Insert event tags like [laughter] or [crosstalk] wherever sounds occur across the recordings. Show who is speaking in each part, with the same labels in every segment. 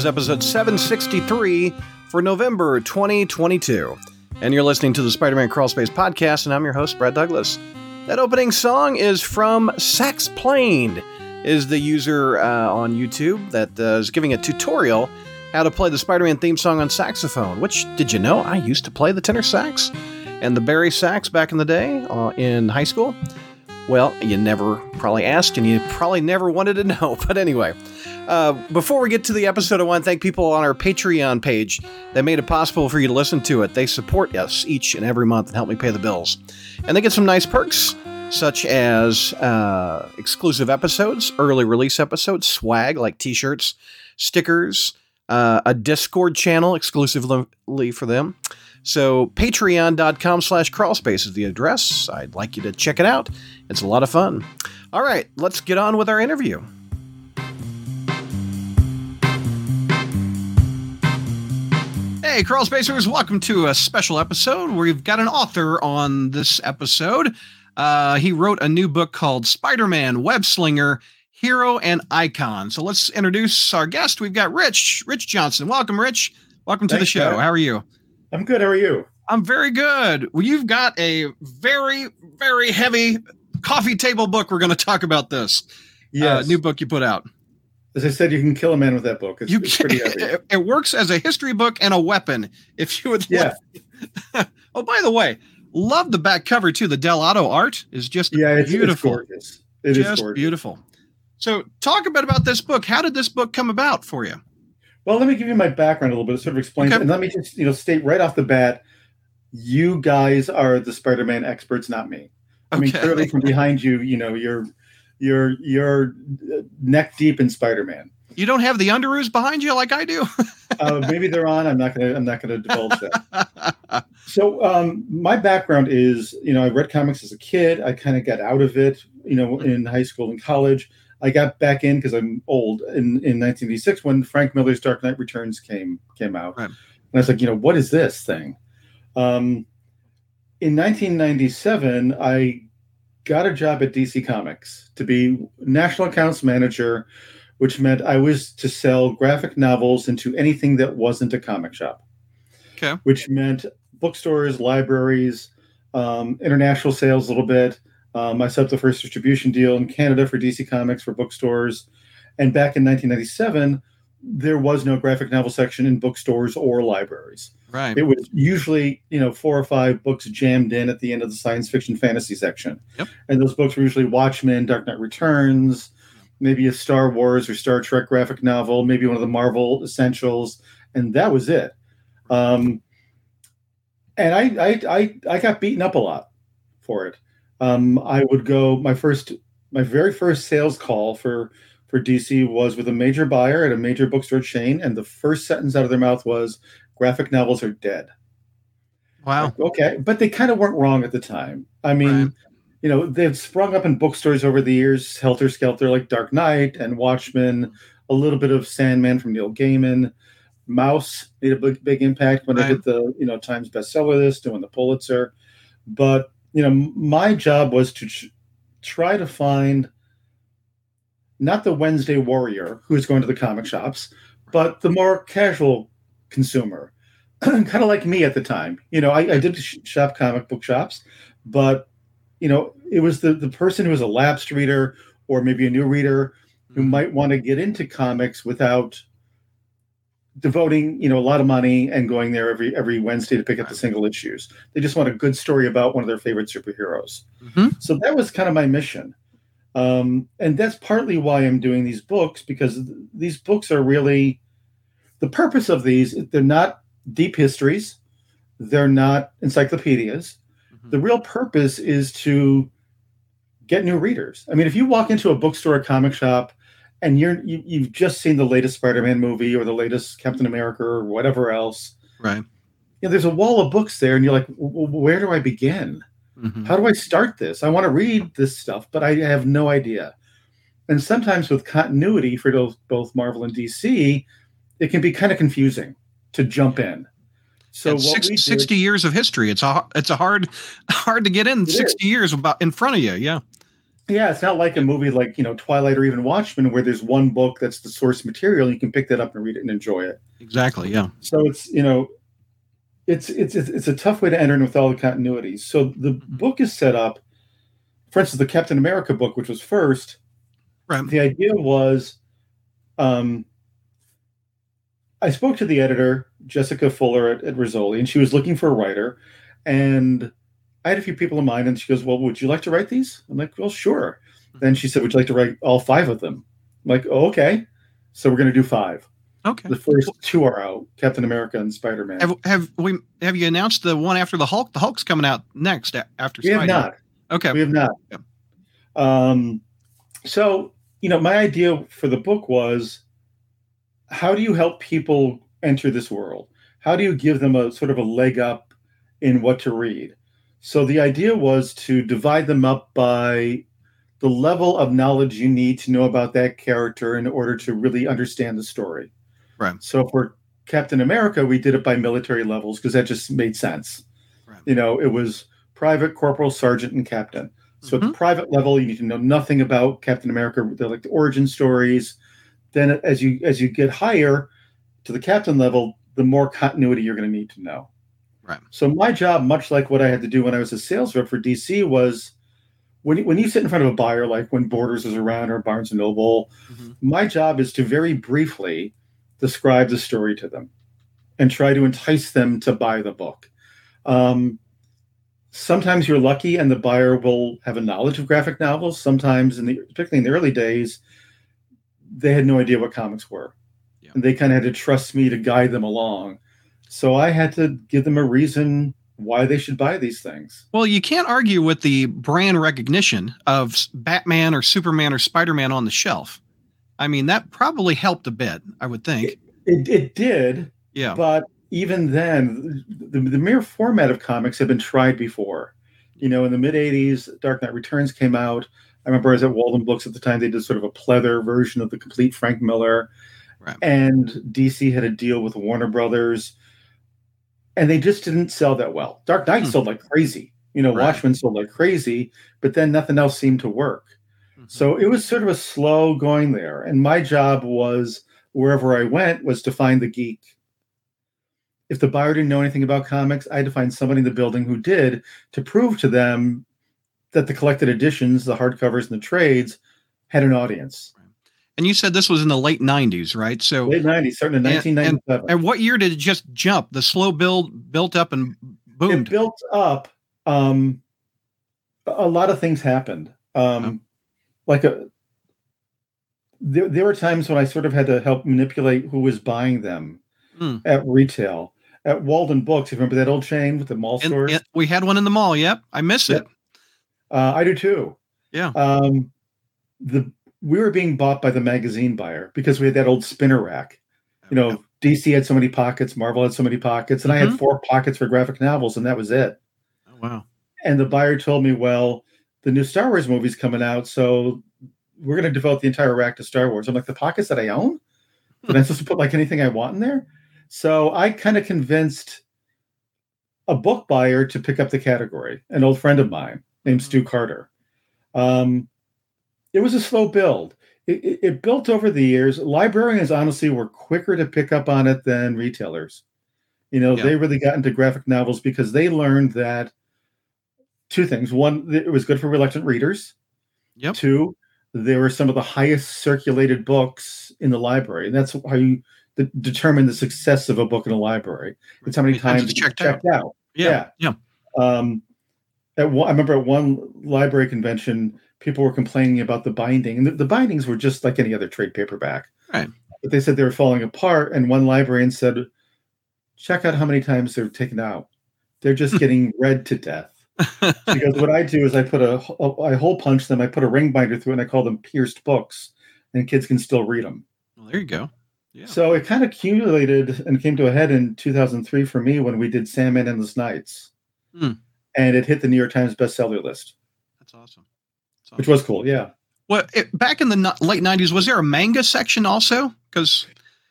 Speaker 1: is is episode 763 for November 2022. And you're listening to the Spider Man Crawlspace podcast, and I'm your host, Brad Douglas. That opening song is from Sax Planed, is the user uh, on YouTube that uh, is giving a tutorial how to play the Spider Man theme song on saxophone, which, did you know, I used to play the tenor sax and the bari sax back in the day uh, in high school. Well, you never probably asked, and you probably never wanted to [laughs] know. But anyway, uh, before we get to the episode, I want to thank people on our Patreon page that made it possible for you to listen to it. They support us each and every month and help me pay the bills. And they get some nice perks, such as uh, exclusive episodes, early release episodes, swag like t shirts, stickers, uh, a Discord channel exclusively for them. So patreon.com slash crawlspace is the address. I'd like you to check it out. It's a lot of fun. All right, let's get on with our interview. Hey, Crawl Spacers, welcome to a special episode where we've got an author on this episode. Uh, he wrote a new book called Spider Man Web Slinger Hero and Icon. So let's introduce our guest. We've got Rich, Rich Johnson. Welcome, Rich. Welcome to
Speaker 2: Thanks,
Speaker 1: the show. How are you?
Speaker 2: I'm good. How are you?
Speaker 1: I'm very good. Well, you've got a very, very heavy coffee table book. We're going to talk about this.
Speaker 2: Yeah,
Speaker 1: Uh, new book you put out.
Speaker 2: As I said, you can kill a man with that book. It's,
Speaker 1: You
Speaker 2: it's pretty heavy. [laughs]
Speaker 1: it, works as a history book and a weapon. If you would,
Speaker 2: Yeah. [laughs]
Speaker 1: oh, by the way, love the back cover too. The Dell'Otto art is just
Speaker 2: Yeah, it's
Speaker 1: beautiful.
Speaker 2: It's gorgeous. It is
Speaker 1: just
Speaker 2: gorgeous.
Speaker 1: beautiful. So, talk a bit about this book. How did this book come about for you?
Speaker 2: Well, let me give you my background a little bit. It sort of explains,
Speaker 1: Okay.
Speaker 2: and let me just you know state right off the bat, you guys are the Spider-Man experts, not me. I mean,
Speaker 1: Okay.
Speaker 2: clearly from behind you, you know, you're you're you're uh, neck deep in Spider-Man.
Speaker 1: You don't have the underoos behind you like I do.
Speaker 2: Uh, maybe they're on. I'm not gonna. I'm not gonna divulge that. [laughs] So um, my background is, you know, I read comics as a kid. I kind of got out of it, you know, in high school and college. I got back in because I'm old in, in 1986 when Frank Miller's Dark Knight Returns came came out,
Speaker 1: Right.
Speaker 2: and I was like, you know, what is this thing? Um, in 1997, I got a job at DC Comics to be national accounts manager, which meant I was to sell graphic novels into anything that wasn't a comic shop
Speaker 1: okay.
Speaker 2: which meant bookstores, libraries, um, international sales a little bit. Um, I set up the first distribution deal in Canada for DC Comics for bookstores. And back in 1997, there was no graphic novel section in bookstores or libraries.
Speaker 1: Right.
Speaker 2: It was usually, you know, four or five books jammed in at the end of the science fiction fantasy section.
Speaker 1: Yep.
Speaker 2: And those books were usually Watchmen, Dark Knight Returns, maybe a Star Wars or Star Trek graphic novel, maybe one of the Marvel essentials, and that was it. Um, and I, I, I, I got beaten up a lot for it. Um, I would go my first, my very first sales call for for DC was with a major buyer at a major bookstore chain, and the first sentence out of their mouth was, "Graphic novels are dead."
Speaker 1: Wow.
Speaker 2: Like, okay, but they kind of weren't wrong at the time. I mean,
Speaker 1: Right.
Speaker 2: you know, they've sprung up in bookstores over the years, helter skelter, like Dark Knight and Watchmen, a little bit of Sandman from Neil Gaiman. Maus made a big, big impact when
Speaker 1: Right.
Speaker 2: I hit the you know Times bestseller list, doing the Pulitzer. But you know, my job was to ch- try to find not the Wednesday warrior who's going to the comic shops, but the more casual consumer, [clears throat] kind of like me at the time. You know, I, I did shop comic book shops, but you know, it was the the person who was a lapsed reader or maybe a new reader who might want to get into comics without devoting you know a lot of money and going there every every Wednesday to pick up the single issues. They just want a good story about one of their favorite superheroes.
Speaker 1: Mhm.
Speaker 2: So that was kind of my mission. Um, and that's partly why I'm doing these books because th- these books are really the purpose of these. They're not deep histories, they're not encyclopedias.
Speaker 1: Mhm.
Speaker 2: The real purpose is to get new readers. I mean, if you walk into a bookstore or comic shop and you're you, you've just seen the latest Spider-Man movie or the latest Captain America or whatever else,
Speaker 1: Right.
Speaker 2: you know, there's a wall of books there, and you're like, "W- w- where do I begin?
Speaker 1: Mhm.
Speaker 2: How do I start this? I want to read this stuff, but I have no idea. And sometimes with continuity for both Marvel and DC, it can be kind of confusing to jump in. So what
Speaker 1: six-
Speaker 2: we did-
Speaker 1: 60 years of history. It's a it's a hard [laughs] hard to get in
Speaker 2: It
Speaker 1: 60 years about in front of you. Yeah.
Speaker 2: Yeah, it's not like a movie like you know Twilight or even Watchmen, where there's one book that's the source material. And you can pick that up and read it and enjoy it.
Speaker 1: Exactly. Yeah.
Speaker 2: So it's you know, it's it's it's, it's a tough way to enter in with all the continuities. So the
Speaker 1: Mhm.
Speaker 2: book is set up. For instance, the Captain America book, which was first,
Speaker 1: Right.
Speaker 2: the idea was um, I spoke to the editor, Jessica Fuller at, at Rizzoli, and she was looking for a writer. And I had a few people in mind, and she goes, Well, would you like to write these? I'm like, Well, sure. Then she said, Would you like to write all five of them? I'm like, oh, okay. So we're going to do five.
Speaker 1: Okay.
Speaker 2: The first two are out Captain America and Spider Man.
Speaker 1: Have have we have you announced the one after the Hulk? The Hulk's coming out next after.
Speaker 2: We have not.
Speaker 1: Okay.
Speaker 2: We have not.
Speaker 1: Yeah.
Speaker 2: Um, so, you know, my idea for the book was how do you help people enter this world? How do you give them a sort of a leg up in what to read? So the idea was to divide them up by the level of knowledge you need to know about that character in order to really understand the story.
Speaker 1: Right.
Speaker 2: So for Captain America, we did it by military levels because that just made sense.
Speaker 1: Right.
Speaker 2: You know, it was private, corporal, sergeant, and captain. So at
Speaker 1: Mhm.
Speaker 2: the private level, you need to know nothing about Captain America. They're like the origin stories. Then as you as you get higher to the captain level, the more continuity you're going to need to know.
Speaker 1: Right.
Speaker 2: So my job, much like what I had to do when I was a sales rep for DC, was when you, when you sit in front of a buyer, like when Borders is around or Barnes and Noble,
Speaker 1: Mhm.
Speaker 2: my job is to very briefly describe the story to them and try to entice them to buy the book. Um, sometimes you're lucky and the buyer will have a knowledge of graphic novels. Sometimes, in the, particularly in the early days, they had no idea what comics were.
Speaker 1: Yeah.
Speaker 2: And they kind of had to trust me to guide them along. So I had to give them a reason why they should buy these things.
Speaker 1: Well, you can't argue with the brand recognition of Batman or Superman or Spider Man on the shelf. I mean, that probably helped a bit. I would think.
Speaker 2: It, it did,
Speaker 1: Yeah.
Speaker 2: but even then, the, the mere format of comics had been tried before. You know, in the mid 80s, Dark Knight Returns came out. I remember I was at Walden Books at the time. They did sort of a pleather version of the complete Frank Miller.
Speaker 1: Right.
Speaker 2: And DC had a deal with Warner Brothers. And they just didn't sell that well. Dark Knight
Speaker 1: Hmm.
Speaker 2: sold like crazy. You know,
Speaker 1: Right.
Speaker 2: Watchmen sold like crazy, but then nothing else seemed to work.
Speaker 1: Mhm.
Speaker 2: So it was sort of a slow going there. And my job was wherever I went was to find the geek. If the buyer didn't know anything about comics, I had to find somebody in the building who did to prove to them that the collected editions, the hardcovers and the trades had an audience.
Speaker 1: and you said this was in the late '90s, right? So,
Speaker 2: Late 90s, starting in
Speaker 1: And-
Speaker 2: 1997.
Speaker 1: and what year did it just jump? The slow build built up and boomed.
Speaker 2: it built up. Um, a lot of things happened. Um,
Speaker 1: Oh.
Speaker 2: Like a, there, there were times when I sort of had to help manipulate who was buying them
Speaker 1: Hmm.
Speaker 2: at retail. At Walden Books, you remember that old chain with the mall
Speaker 1: And-
Speaker 2: stores?
Speaker 1: and we had one in the mall. Yep, I miss
Speaker 2: Yep.
Speaker 1: it.
Speaker 2: Uh, I do too.
Speaker 1: Yeah.
Speaker 2: Um, the we were being bought by the magazine buyer because we had that old spinner rack. You know, DC had so many pockets, Marvel had so many pockets, and I
Speaker 1: Mhm.
Speaker 2: had four pockets for graphic novels, and that was it.
Speaker 1: Oh, wow.
Speaker 2: And the buyer told me, "Well, the new Star Wars movie's coming out, so we're going to devote the entire rack to Star Wars." I'm like, "The pockets that I own? [laughs] Am I'm supposed to put like anything I want in there?" So I kind of convinced a book buyer to pick up the category. An old friend of mine named Stu Carter. Um, it was a slow build. It, it, it built over the years. Librarians honestly were quicker to pick up on it than retailers. You know,
Speaker 1: Yeah.
Speaker 2: they really got into graphic novels because they learned that two things. One, it was good for reluctant readers.
Speaker 1: Yep.
Speaker 2: Two, they were some of the highest circulated books in the library. And that's how you de- determine the success of a book in a library. It's how many
Speaker 1: Times it's checked
Speaker 2: checked out.
Speaker 1: Yeah. Yeah.
Speaker 2: Um, at one, I remember at one library convention, people were complaining about the binding, and the, the bindings were just like any other trade paperback.
Speaker 1: Right.
Speaker 2: But they said they were falling apart, and one librarian said, "Check out how many times they're taken out. They're just [laughs] getting read to death." Because what I do is I put a, a I hole punch them, I put a ring binder through, it, and I call them pierced books, and kids can still read them.
Speaker 1: well, there you go. Yeah.
Speaker 2: So it kind of accumulated and came to a head in 2003 for me when we did Sandman Endless Nights.
Speaker 1: Hmm.
Speaker 2: And it hit the New York Times bestseller list,
Speaker 1: That's awesome. That's
Speaker 2: which was cool. Yeah.
Speaker 1: Well, it, back in the no- late '90s, was there a manga section also? Because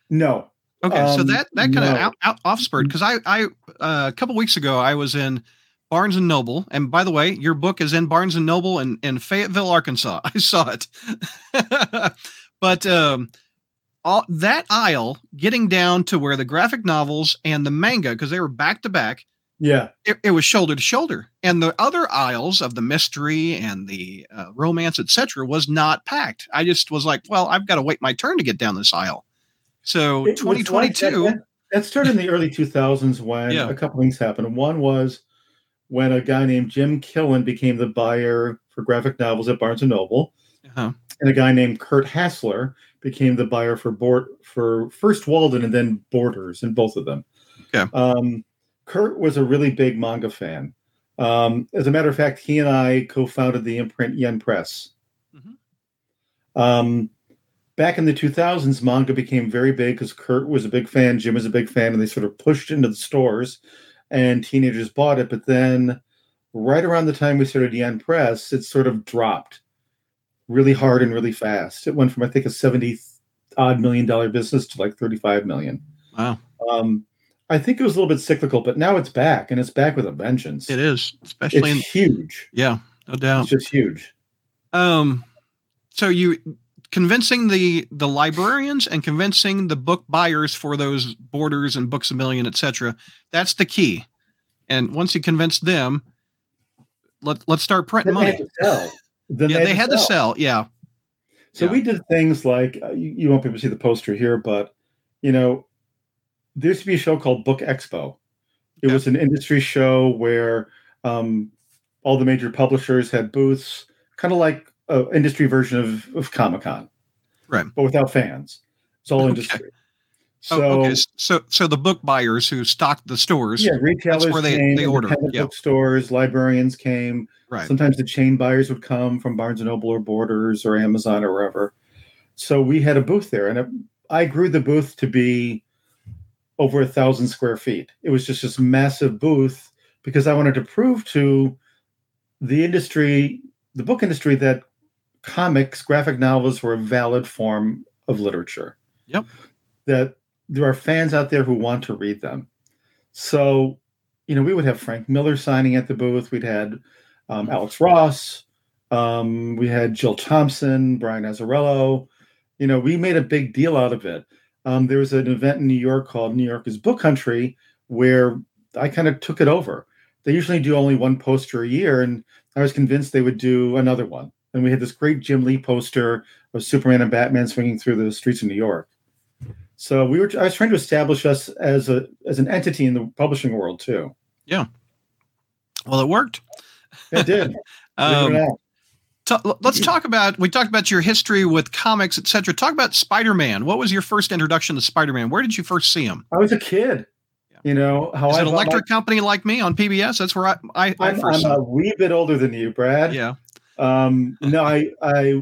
Speaker 2: No.
Speaker 1: okay, so
Speaker 2: Um,
Speaker 1: that that kind of
Speaker 2: no.
Speaker 1: out, out offspurred because I I uh, a couple weeks ago I was in Barnes and Noble. And by the way, your book is in Barnes and Noble in, in Fayetteville, Arkansas. [laughs] I saw it. [laughs] but um, all, that aisle, getting down to where the graphic novels and the manga, because they were back to back,
Speaker 2: Yeah.
Speaker 1: it, it was shoulder to shoulder. And the other aisles of the mystery and the uh, romance, etc., was not packed. I just was like, well, I've got to wait my turn to get down this aisle. So
Speaker 2: It was like
Speaker 1: 2022.
Speaker 2: that- That started in the early 2000s when
Speaker 1: Yeah.
Speaker 2: a couple things happened. One was when a guy named Jim Killen became the buyer for graphic novels at Barnes and Noble,
Speaker 1: uh-huh.
Speaker 2: and a guy named Kurt Hassler became the buyer for board for first Walden and then Borders, and both of them.
Speaker 1: Okay.
Speaker 2: Um, Kurt was a really big manga fan. Um, as a matter of fact, he and I co-founded the imprint Yen Press.
Speaker 1: Mhm.
Speaker 2: Um, back in the 2000s, manga became very big because Kurt was a big fan, Jim was a big fan, and they sort of pushed into the stores, and teenagers bought it. But then, right around the time we started Yen Press, it sort of dropped really hard and really fast. It went from I think a 70 odd million dollar business to like 35 million.
Speaker 1: Wow.
Speaker 2: Um, I think it was a little bit cyclical, but now it's back, and it's back with a vengeance.
Speaker 1: It is, especially in,
Speaker 2: It's huge.
Speaker 1: yeah, no doubt.
Speaker 2: It's just huge.
Speaker 1: Um, so you convincing the the librarians and convincing the book buyers for those borders and books a million, etc. That's the key. And once you convince them, let let's start printing
Speaker 2: Then they
Speaker 1: money.
Speaker 2: had to sell. Then
Speaker 1: Yeah, they had to sell. Yeah,
Speaker 2: So
Speaker 1: Yeah.
Speaker 2: we did things like uh, you, you won't be able to see the poster here, but you know, there used to be a show called Book Expo. It
Speaker 1: Okay.
Speaker 2: was an industry show where um, all the major publishers had booths, kind of like an industry version of, of Comic Con,
Speaker 1: Right.
Speaker 2: But without fans. It's all
Speaker 1: Okay.
Speaker 2: industry. So
Speaker 1: oh, okay. So so the book buyers who stocked the stores,
Speaker 2: yeah, retailers
Speaker 1: where they-
Speaker 2: came,
Speaker 1: they order,
Speaker 2: independent
Speaker 1: yeah.
Speaker 2: bookstores, librarians came.
Speaker 1: right?
Speaker 2: Sometimes the chain buyers would come from Barnes and Noble or Borders or Amazon or wherever. So we had a booth there, and it, I grew the booth to be over a thousand square feet. It was just this massive booth because I wanted to prove to the industry, the book industry, that comics, graphic novels were a valid form of literature.
Speaker 1: Yep.
Speaker 2: That there are fans out there who want to read them. So, you know, we would have Frank Miller signing at the booth. We'd had um, Alex Ross. Um, we had Jill Thompson, Brian Azzarello. You know, we made a big deal out of it. Um, there was an event in New York called New York is Book Country where I kind of took it over. They usually do only one poster a year, and I was convinced they would do another one. And we had this great Jim Lee poster of Superman and Batman swinging through the streets of New York. So we were. I was trying to establish us as a as an entity in the publishing world too. Yeah.
Speaker 1: Well, it worked.
Speaker 2: It did. [laughs] Believe it
Speaker 1: ta- let's talk about. We talked about your history with comics, etc. Talk about Spider-Man. What was your first introduction to Spider-Man? Where did you first see him?
Speaker 2: I was a kid.
Speaker 1: Yeah.
Speaker 2: You know how
Speaker 1: Is
Speaker 2: I bought
Speaker 1: electric company like me on PBS? That's where I I, I
Speaker 2: I'm,
Speaker 1: 1st
Speaker 2: I'm a wee bit older than you, Brad.
Speaker 1: Yeah.
Speaker 2: Um, [laughs] no, I I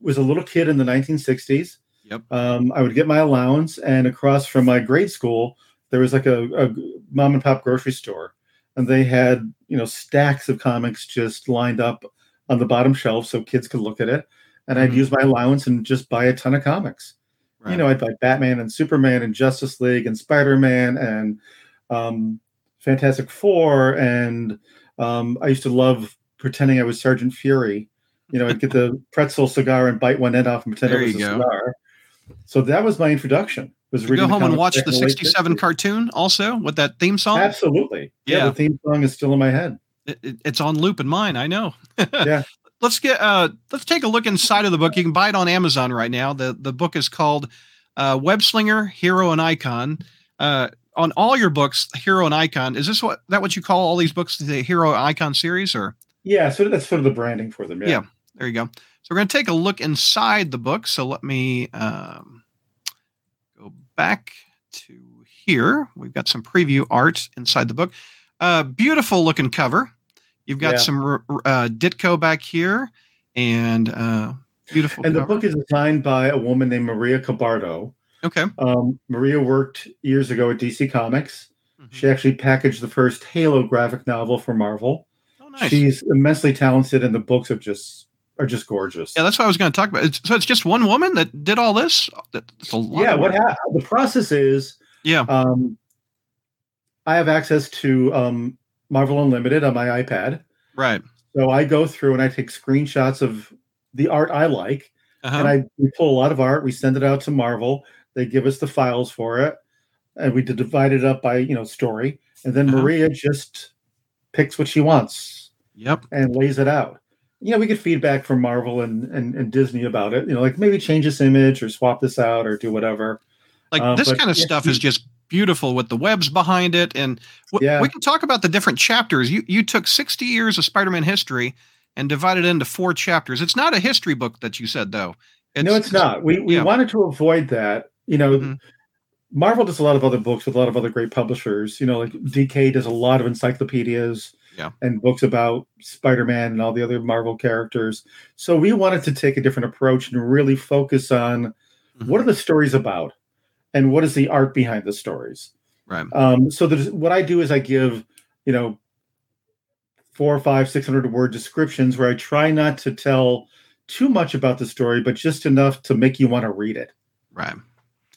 Speaker 2: was a little kid in the 1960s.
Speaker 1: Yep.
Speaker 2: Um, I would get my allowance, and across from my grade school, there was like a, a mom and pop grocery store, and they had you know stacks of comics just lined up on the bottom shelf so kids could look at it. And I'd
Speaker 1: Mhm.
Speaker 2: use my allowance and just buy a ton of comics.
Speaker 1: Right.
Speaker 2: You know, I'd buy Batman and Superman and Justice League and Spider Man and um, Fantastic Four, and um, I used to love pretending I was Sergeant Fury. You know, I'd get the [laughs] pretzel cigar and bite one end off and pretend
Speaker 1: There
Speaker 2: it was a
Speaker 1: go.
Speaker 2: cigar. So that was my introduction. Was
Speaker 1: go home and watch the '67 cartoon also with that theme song.
Speaker 2: Absolutely. Yeah.
Speaker 1: Yeah.
Speaker 2: the theme song is still in my head.
Speaker 1: It, it- it's on loop in mine. I know. [laughs]
Speaker 2: Yeah.
Speaker 1: Let's get uh let's take a look inside of the book. You can buy it on Amazon right now. The the book is called uh Web Slinger, Hero and Icon. Uh on all your books, Hero and Icon, is this what that what you call all these books the Hero Icon series or
Speaker 2: Yeah, so that's sort of the branding for them. Yeah.
Speaker 1: Yeah. there you go. So we're going to take a look inside the book. So let me um, go back to here. We've got some preview art inside the book. Uh, beautiful looking cover. You've got
Speaker 2: Yeah.
Speaker 1: some uh, Ditko back here and uh, beautiful.
Speaker 2: And the book is designed by a woman named Maria Cabardo.
Speaker 1: okay.
Speaker 2: Um, Maria worked years ago at DC Comics.
Speaker 1: Mhm.
Speaker 2: She actually packaged the first Halo graphic novel for Marvel.
Speaker 1: Oh, nice.
Speaker 2: She's immensely talented, and the books are just are just gorgeous.
Speaker 1: yeah, that's what I was going to talk about. It's, so it's just one woman that did all this. That's a lot.
Speaker 2: Yeah, what
Speaker 1: work.
Speaker 2: ha- the process is
Speaker 1: Yeah.
Speaker 2: um, I have access to um, Marvel Unlimited on my iPad.
Speaker 1: Right.
Speaker 2: So I go through and I take screenshots of the art I like,
Speaker 1: Uh-huh.
Speaker 2: and I we pull a lot of art. We send it out to Marvel. They give us the files for it, and we divide it up by you know story. And then
Speaker 1: Uh-huh.
Speaker 2: Maria just picks what she wants
Speaker 1: yep.
Speaker 2: and lays it out. You know, we get feedback from Marvel and, and, and Disney about it. You know, like maybe change this image or swap this out or do whatever.
Speaker 1: Like
Speaker 2: Uh,
Speaker 1: this kind of
Speaker 2: yeah,
Speaker 1: stuff is just beautiful with the webs behind it, and w-
Speaker 2: Yeah.
Speaker 1: we can talk about the different chapters. You you took sixty years of Spider-Man history and divided it into four chapters. It's not a history book that you said though.
Speaker 2: no, it's not. We we
Speaker 1: yeah.
Speaker 2: wanted to avoid that. You know,
Speaker 1: Mhm.
Speaker 2: Marvel does a lot of other books with a lot of other great publishers. You know, like DK does a lot of encyclopedias
Speaker 1: Yeah.
Speaker 2: and books about Spider-Man and all the other Marvel characters. So we wanted to take a different approach and really focus on
Speaker 1: Mhm.
Speaker 2: what are the stories about and what is the art behind the stories.
Speaker 1: Right.
Speaker 2: Um, so there's, what I do is I give, you know, four, five, six hundred word descriptions where I try not to tell too much about the story, but just enough to make you want to read it.
Speaker 1: Right.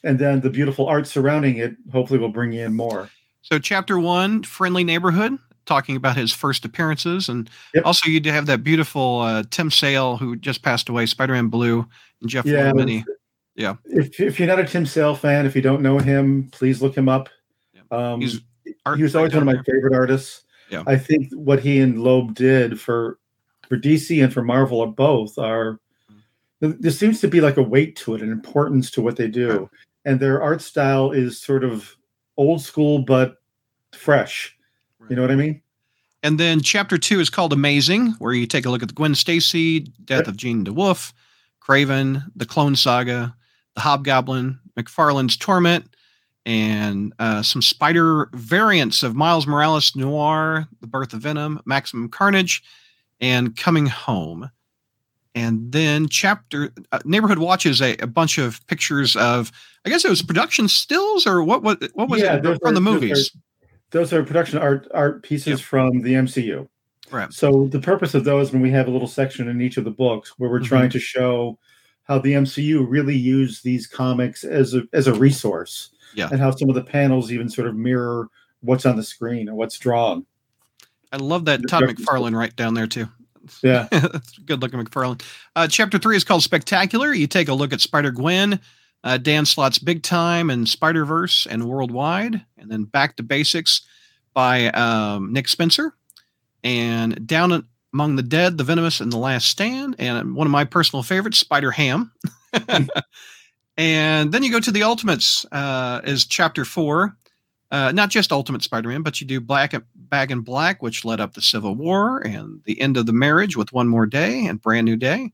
Speaker 2: And then the beautiful art surrounding it hopefully will bring you in more.
Speaker 1: So chapter one, friendly neighborhood, talking about his first appearances, and
Speaker 2: Yep.
Speaker 1: also you do have that beautiful uh, Tim Sale who just passed away, Spider-Man Blue, and Jeff
Speaker 2: Yeah,
Speaker 1: yeah,
Speaker 2: If, if you're not a Tim Sale fan, if you don't know him, please look him up. Um,
Speaker 1: He's
Speaker 2: he was always one of my favorite artists.
Speaker 1: Yeah.
Speaker 2: I think what he and Loeb did for for DC and for Marvel are both are there seems to be like a weight to it, an importance to what they do, and their art style is sort of old school but fresh. You know what I mean?
Speaker 1: And then chapter two is called Amazing, where you take a look at the Gwen Stacy, death of Jean DeWolff, Kraven, the Clone Saga, the Hobgoblin, McFarlane's Torment, and uh, some spider variants of Miles Morales Noir, The Birth of Venom, Maximum Carnage, and Coming Home. And then chapter uh, Neighborhood Watch is a, a bunch of pictures of, I guess it was production stills or what? What, what was
Speaker 2: Yeah,
Speaker 1: it from the
Speaker 2: are- those are-
Speaker 1: movies?
Speaker 2: Those are production art art pieces from the MCU.
Speaker 1: Right.
Speaker 2: So the purpose of those, when we have a little section in each of the books where we're
Speaker 1: Mhm.
Speaker 2: trying to show how the MCU really used these comics as a as a resource,
Speaker 1: Yeah.
Speaker 2: and how some of the panels even sort of mirror what's on the screen and what's drawn.
Speaker 1: I love that Todd McFarlane right down there too.
Speaker 2: Yeah. [laughs]
Speaker 1: That's good looking McFarlane. Uh, chapter three is called Spectacular. You take a look at Spider Gwen, uh, Dan Slott's Big Time and Spider Verse and Worldwide, and then Back to Basics by um, Nick Spencer, and Down Among the Dead, The Venomous, and The Last Stand, and one of my personal favorites, Spider Ham. [laughs] and then you go to the Ultimates, uh, is chapter four. Uh, not just Ultimate Spider-Man, but you do Black Bag in Black, which led up the Civil War and the end of the marriage with One More Day and Brand New Day.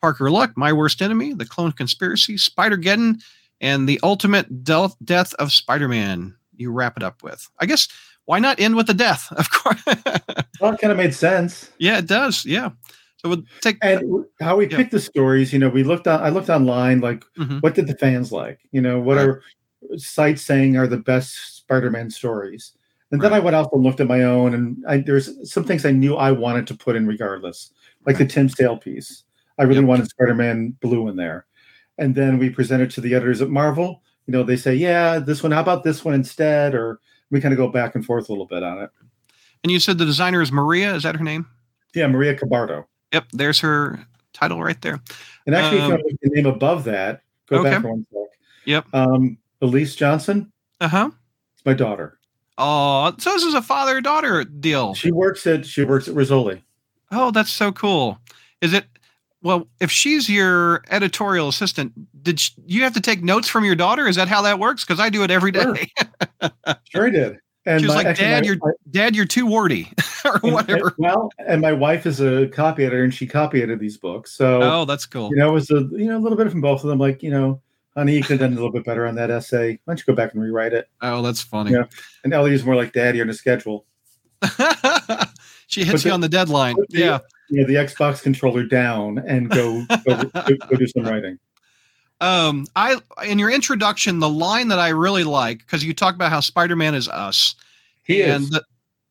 Speaker 1: Parker Luck, My Worst Enemy, The Clone Conspiracy, Spider Geddon, and the Ultimate Death Death of Spider-Man. You wrap it up with. I guess why not end with the death? [laughs] Of course.
Speaker 2: Well, it kind of made sense.
Speaker 1: yeah, it does. Yeah. So we'll take.
Speaker 2: And how we
Speaker 1: Yeah.
Speaker 2: picked the stories, you know, we looked on. I looked online, like
Speaker 1: Mhm.
Speaker 2: what did the fans like? You know, what
Speaker 1: Right.
Speaker 2: are sites saying are the best Spider-Man stories? And then I went out and looked at my own, and I, there's some things I knew I wanted to put in regardless, like the Tim Sale piece. I really
Speaker 1: Yep.
Speaker 2: wanted Spider-Man Blue in there, and then we presented to the editors at Marvel. You know, they say, "Yeah, this one. How about this one instead?" Or we kind of go back and forth a little bit on it.
Speaker 1: And you said the designer is Maria. Is that her name?
Speaker 2: Yeah, Maria Cabardo.
Speaker 1: Yep. There's her title right there.
Speaker 2: And actually, if
Speaker 1: Um,
Speaker 2: you want to the name above that, go
Speaker 1: okay.
Speaker 2: back one sec.
Speaker 1: Yep.
Speaker 2: Um, Elise Johnson.
Speaker 1: Uh huh.
Speaker 2: It's my daughter.
Speaker 1: Oh, so this is a father daughter deal.
Speaker 2: She works at she works at Rizzoli.
Speaker 1: Oh, that's so cool. Is it? Well, if she's your editorial assistant, did sh you have to take notes from your daughter? Is that how that works? Because I do it every day.
Speaker 2: Sure. [laughs] Sure, I did. And
Speaker 1: She was
Speaker 2: my-
Speaker 1: like, "Dad, you're Dad, you're too wordy, [laughs] or
Speaker 2: and-
Speaker 1: whatever."
Speaker 2: and- well, and my wife is a copy editor, and she copy edited these books. So
Speaker 1: Oh, that's cool.
Speaker 2: you know, it was a you know a little bit from both of them. Like you know, honey, you could have done a little bit better on that essay. Why don't you go back and rewrite it?
Speaker 1: Oh, that's funny.
Speaker 2: Yeah. And Ellie is more like Daddy on a schedule. [laughs]
Speaker 1: she hits
Speaker 2: But
Speaker 1: you
Speaker 2: the-
Speaker 1: on the deadline.
Speaker 2: the-
Speaker 1: Yeah.
Speaker 2: You know, the Xbox controller down and go go, go, [laughs] go do some writing.
Speaker 1: Um, I in your introduction, the line that I really like because you talk about how Spider-Man is us.
Speaker 2: He
Speaker 1: and
Speaker 2: is.
Speaker 1: the,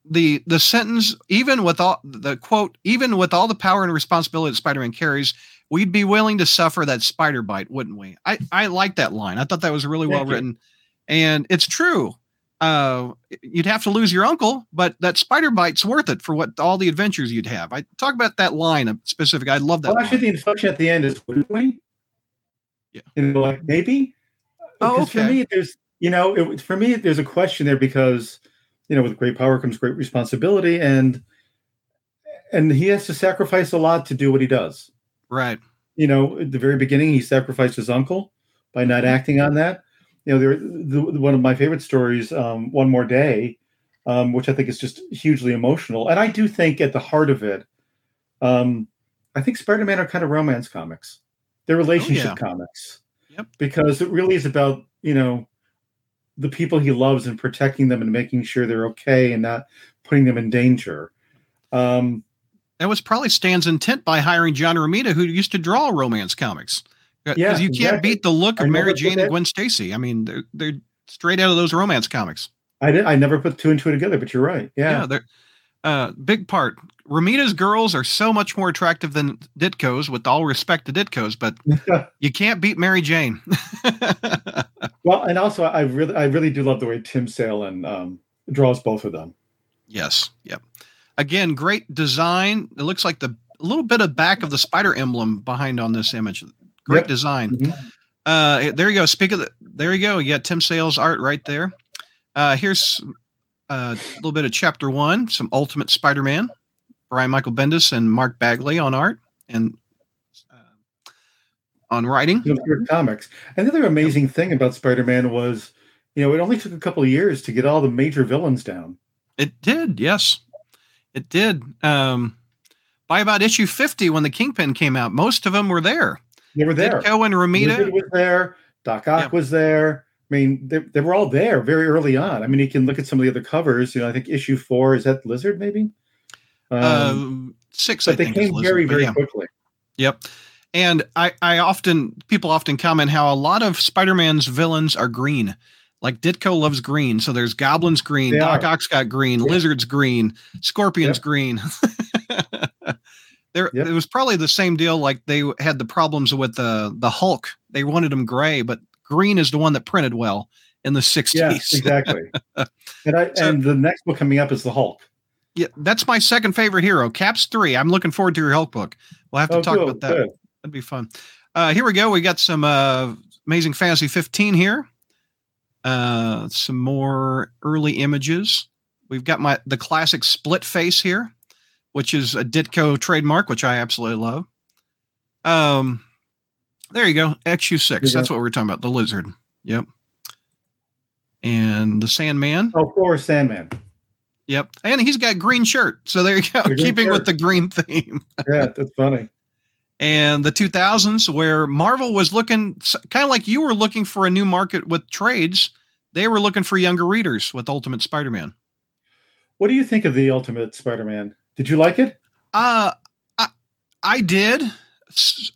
Speaker 1: the the sentence even with all the quote even with all the power and responsibility that spider-man carries we'd be willing to suffer that spider bite wouldn't we i i like that line i thought that was really well
Speaker 2: you.
Speaker 1: written and it's true uh, you'd have to lose your uncle, but that spider bite's worth it for what all the adventures you'd have. I talk about that line specific. I love that.
Speaker 2: Well,
Speaker 1: line.
Speaker 2: actually, the inflection at the end is wouldn't we?
Speaker 1: Yeah.
Speaker 2: Know, like maybe.
Speaker 1: Oh, okay.
Speaker 2: For me, there's you know, it, for me, there's a question there because you know, with great power comes great responsibility, and and he has to sacrifice a lot to do what he does.
Speaker 1: right.
Speaker 2: You know, at the very beginning, he sacrificed his uncle by not
Speaker 1: Mm-hmm.
Speaker 2: acting on that. You know, there the, one of my favorite stories, um, "One More Day," um, which I think is just hugely emotional, and I do think at the heart of it, um, I think Spider-Man are kind of romance comics. They're relationship
Speaker 1: yeah.
Speaker 2: comics.
Speaker 1: Yep.
Speaker 2: Because it really is about you know the people he loves and protecting them and making sure they're okay and not putting them in danger. Um,
Speaker 1: That was probably Stan's intent by hiring John Romita, who used to draw romance comics. Because
Speaker 2: Yeah,
Speaker 1: you can't
Speaker 2: exactly.
Speaker 1: beat the look of Mary Jane and Gwen Stacy. I mean, they're, they're straight out of those romance comics.
Speaker 2: I did. I never put two and two together, but you're right.
Speaker 1: Yeah,
Speaker 2: Yeah.
Speaker 1: they're uh, big part. Romita's girls are so much more attractive than Ditko's, with all respect to Ditko's, but [laughs] you can't beat Mary Jane. [laughs]
Speaker 2: well, and also I really, I really do love the way Tim Salen um, draws both of them.
Speaker 1: yes. Yep. Again, great design. It looks like the a little bit of back of the spider emblem behind on this image. Great
Speaker 2: Yep.
Speaker 1: design.
Speaker 2: Mhm.
Speaker 1: Uh, there you go. Speak of the, there you go. You got Tim Sales art right there. Uh, here's uh, a little bit of chapter one, some Ultimate Spider-Man, Brian Michael Bendis and Mark Bagley on art and uh, on writing.
Speaker 2: Comics. And the other amazing thing about Spider-Man was, you know, it only took a couple of years to get all the major villains down.
Speaker 1: It did, yes, it did. Um, by about issue fifty, when the Kingpin came out, most of them were there.
Speaker 2: They were there.
Speaker 1: Ditko and.
Speaker 2: Lizard was there. Doc Ock
Speaker 1: Yeah.
Speaker 2: was there. I mean, they, they were all there very early on. I mean, you can look at some of the other covers. You know, I think issue four is that Lizard, maybe. Um,
Speaker 1: uh, six, I
Speaker 2: but they
Speaker 1: think.
Speaker 2: came
Speaker 1: Lizard,
Speaker 2: very, very
Speaker 1: yeah.
Speaker 2: quickly.
Speaker 1: Yep. And I, I often people often comment how a lot of Spider-Man's villains are green. Like Ditko loves green, so there's goblins green,
Speaker 2: They
Speaker 1: Doc
Speaker 2: are.
Speaker 1: Ock's got green,
Speaker 2: Yeah.
Speaker 1: lizards green, scorpions
Speaker 2: Yep.
Speaker 1: green. [laughs] there,
Speaker 2: Yep.
Speaker 1: it was probably the same deal. Like they had the problems with the the Hulk. They wanted him gray, but green is the one that printed well in the '60s.
Speaker 2: Yeah, [laughs] exactly. and I,
Speaker 1: So-
Speaker 2: and the next book coming up is the Hulk.
Speaker 1: Yeah, that's my second favorite hero, Caps three. I'm looking forward to your Hulk book. We'll have to
Speaker 2: Oh,
Speaker 1: talk
Speaker 2: good,
Speaker 1: about that.
Speaker 2: good.
Speaker 1: That'd be fun. Uh, here we go. We got some uh, Amazing Fantasy 15 here. Uh, some more early images. We've got my the classic split face here, which is a Ditko trademark, which I absolutely love. Um, there you go. XU six.
Speaker 2: Yeah.
Speaker 1: That's what we we're talking about. The lizard. Yep. And the Sandman.
Speaker 2: Oh, Thor Sandman.
Speaker 1: Yep. And he's got green shirt. So there you go.
Speaker 2: Green
Speaker 1: Keeping with the green theme. [laughs]
Speaker 2: Yeah, that's funny.
Speaker 1: and the 2000s where marvel was looking kind of like you were looking for a new market with trades they were looking for younger readers with ultimate spider-man
Speaker 2: What do you think of the Ultimate Spider-Man? Did you like it?
Speaker 1: uh i, I did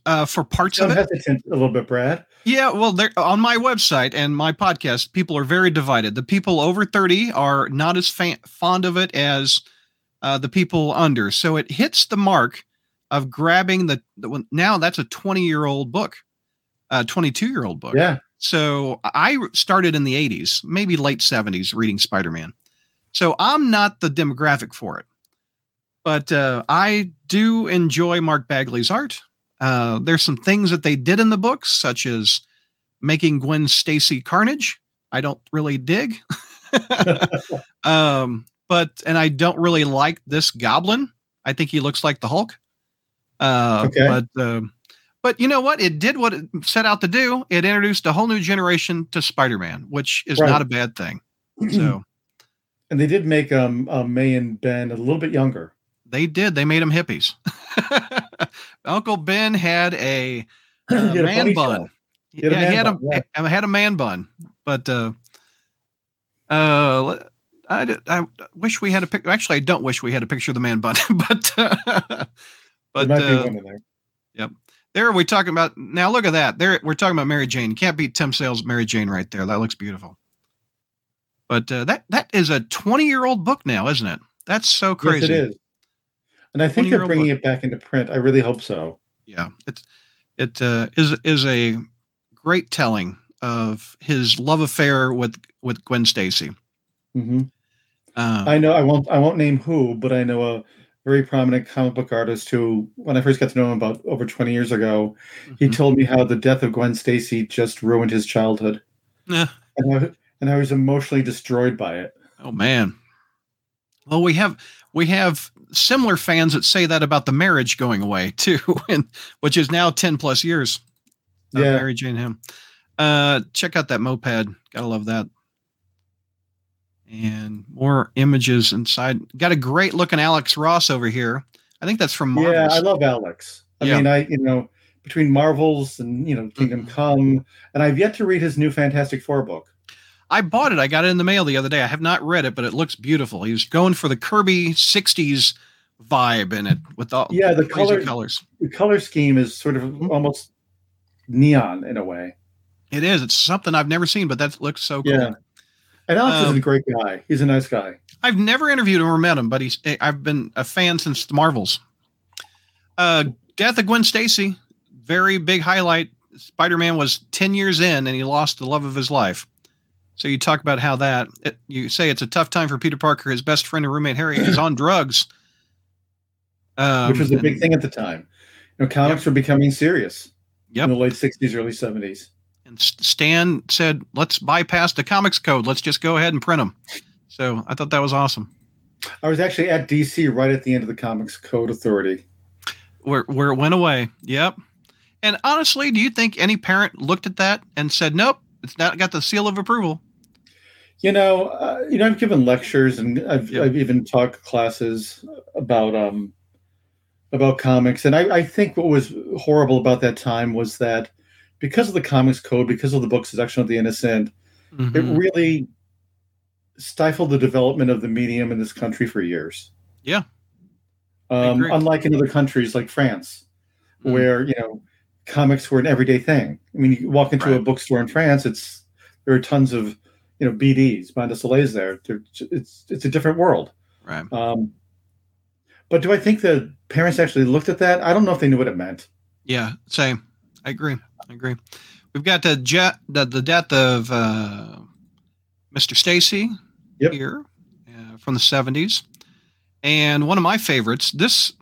Speaker 1: uh, for parts
Speaker 2: I'm
Speaker 1: of it
Speaker 2: hesitant a little bit, Brad.
Speaker 1: yeah well there on my website and my podcast people are very divided the people over 30 are not as fan, fond of it as uh, the people under so it hits the mark of grabbing the, the one- now that's a 20 year old book a 22 year old book
Speaker 2: Yeah,
Speaker 1: So I started in the 80s, maybe late 70s, reading Spider Man. So I'm not the demographic for it. But uh, I do enjoy Mark Bagley's art. Uh, there's some things that they did in the books, such as making Gwen Stacy Carnage. I don't really dig. [laughs] um, but, and I don't really like this goblin. I think he looks like the Hulk. Uh,
Speaker 2: Okay.
Speaker 1: But, um but you know what? It did what it set out to do. It introduced a whole new generation to Spider-Man, which is
Speaker 2: Right.
Speaker 1: not a bad thing. So [clears throat]
Speaker 2: and they did make um, um May and Ben a little bit younger.
Speaker 1: They did. They made them hippies. [laughs] Uncle Ben had a [laughs] uh,
Speaker 2: had
Speaker 1: man
Speaker 2: ponytail.
Speaker 1: bun.
Speaker 2: A
Speaker 1: yeah,
Speaker 2: man
Speaker 1: he had
Speaker 2: bun,
Speaker 1: a
Speaker 2: yeah.
Speaker 1: had a man bun, but uh, uh, I, I wish we had a picture. Actually, I don't wish we had a picture of the man bun, [laughs] but uh,
Speaker 2: There
Speaker 1: but uh,
Speaker 2: there.
Speaker 1: there we talking about now. Look at that. There we're talking about Mary Jane. Can't beat Tim Sales' Mary Jane right there. That looks beautiful. But uh, that that is a twenty year old book now, isn't it? That's so crazy.
Speaker 2: Yes, it is. And I think they're
Speaker 1: 20-year-old
Speaker 2: bringing it back into print. I really hope so.
Speaker 1: yeah it it uh, is is a great telling of his love affair with with Gwen Stacy
Speaker 2: Mm-hmm.
Speaker 1: Uh,
Speaker 2: I know I won't I won't name who, but I know a very prominent comic book artist who, when I first got to know him about over 20 years ago, he
Speaker 1: mhm.
Speaker 2: told me how the death of Gwen Stacy just ruined his childhood.
Speaker 1: Yeah.
Speaker 2: And I, and I was emotionally destroyed by it.
Speaker 1: Oh man. Well, we have we have similar fans that say that about the marriage going away [laughs] too, and which is now ten plus years. of
Speaker 2: Yeah.
Speaker 1: Mary Jane him. Uh, check out that moped. Gotta love that. And more images inside. Got a great looking Alex Ross over here. I think that's from Marvel.
Speaker 2: Yeah, I love Alex. I
Speaker 1: Yeah.
Speaker 2: mean, I you know between Marvels and you know Kingdom
Speaker 1: Mhm.
Speaker 2: Come, and I've yet to read his new Fantastic Four book.
Speaker 1: I bought it. I got it in the mail the other day. I have not read it, but it looks beautiful. He was going for the Kirby '60s vibe in it with all
Speaker 2: Yeah, the
Speaker 1: crazy
Speaker 2: color
Speaker 1: colors.
Speaker 2: the color scheme is sort of
Speaker 1: Mhm.
Speaker 2: almost neon in a way.
Speaker 1: It is. It's something I've never seen, but that looks so cool.
Speaker 2: Yeah. And Alex is
Speaker 1: Um,
Speaker 2: a great guy. He's a nice guy.
Speaker 1: I've never interviewed him or met him, but he's. eh, I've been a fan since the Marvels. Uh, Death of Gwen Stacy, very big highlight. Spider-Man was ten years in, and he lost the love of his life. So you talk about how that it, you say it's a tough time for Peter Parker. His best friend and roommate Harry is on drugs, um,
Speaker 2: which was a big thing at the time. You know, comics were becoming serious
Speaker 1: Yep.
Speaker 2: in the late '60s, early '70s.
Speaker 1: And Stan said, "Let's bypass the comics code. Let's just go ahead and print them." So I thought that was awesome.
Speaker 2: I was actually at DC right at the end of the Comics Code Authority.
Speaker 1: where where it went away. Yep. And honestly, do you think any parent looked at that and said, "Nope, it's not got the seal of approval"?
Speaker 2: You know, uh, you know, I've given lectures and I've,
Speaker 1: Yeah.
Speaker 2: I've even taught classes about um about comics, and I, I think what was horrible about that time was that because of the Comics Code, because of the book Seduction of the Innocent,
Speaker 1: Mhm.
Speaker 2: it really stifled the development of the medium in this country for years.
Speaker 1: Yeah.
Speaker 2: Um, unlike in other countries like France,
Speaker 1: Mhm.
Speaker 2: where you know comics were an everyday thing. I mean, you walk into a bookstore in France, it's there are tons of you know BDs, Bande Dessinée's there. They're, it's it's a different world.
Speaker 1: right.
Speaker 2: Um, but do I think the parents actually looked at that? I don't know if they knew what it meant.
Speaker 1: Yeah, same. I agree. I agree. We've got the jet, the, the death of uh, Mr. Stacy
Speaker 2: Yep.
Speaker 1: here uh, from the seventies, and one of my favorites. This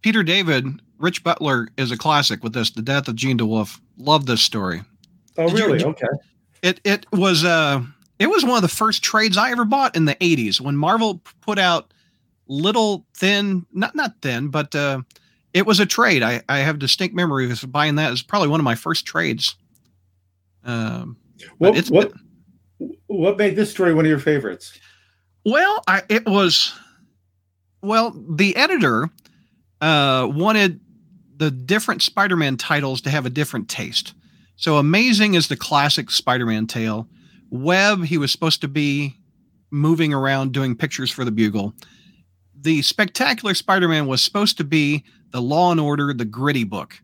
Speaker 1: Peter David, Rich Buckler is a classic with this. The death of Jean DeWolff. Love this story.
Speaker 2: Oh,
Speaker 1: Did
Speaker 2: really?
Speaker 1: did-
Speaker 2: okay.
Speaker 1: It it was uh it was one of the first trades I ever bought in the 80s when Marvel put out little thin not not thin but uh it was a trade. I I have distinct memory of buying that. It was probably one of my first trades. Um
Speaker 2: What
Speaker 1: it's
Speaker 2: what what made this story one of your favorites?
Speaker 1: Well, I it was well, the editor uh wanted the different Spider-Man titles to have a different taste. So Amazing is the classic Spider-Man tale. Web, he was supposed to be moving around doing pictures for the Bugle. The Spectacular Spider-Man was supposed to be the Law and Order, the gritty book.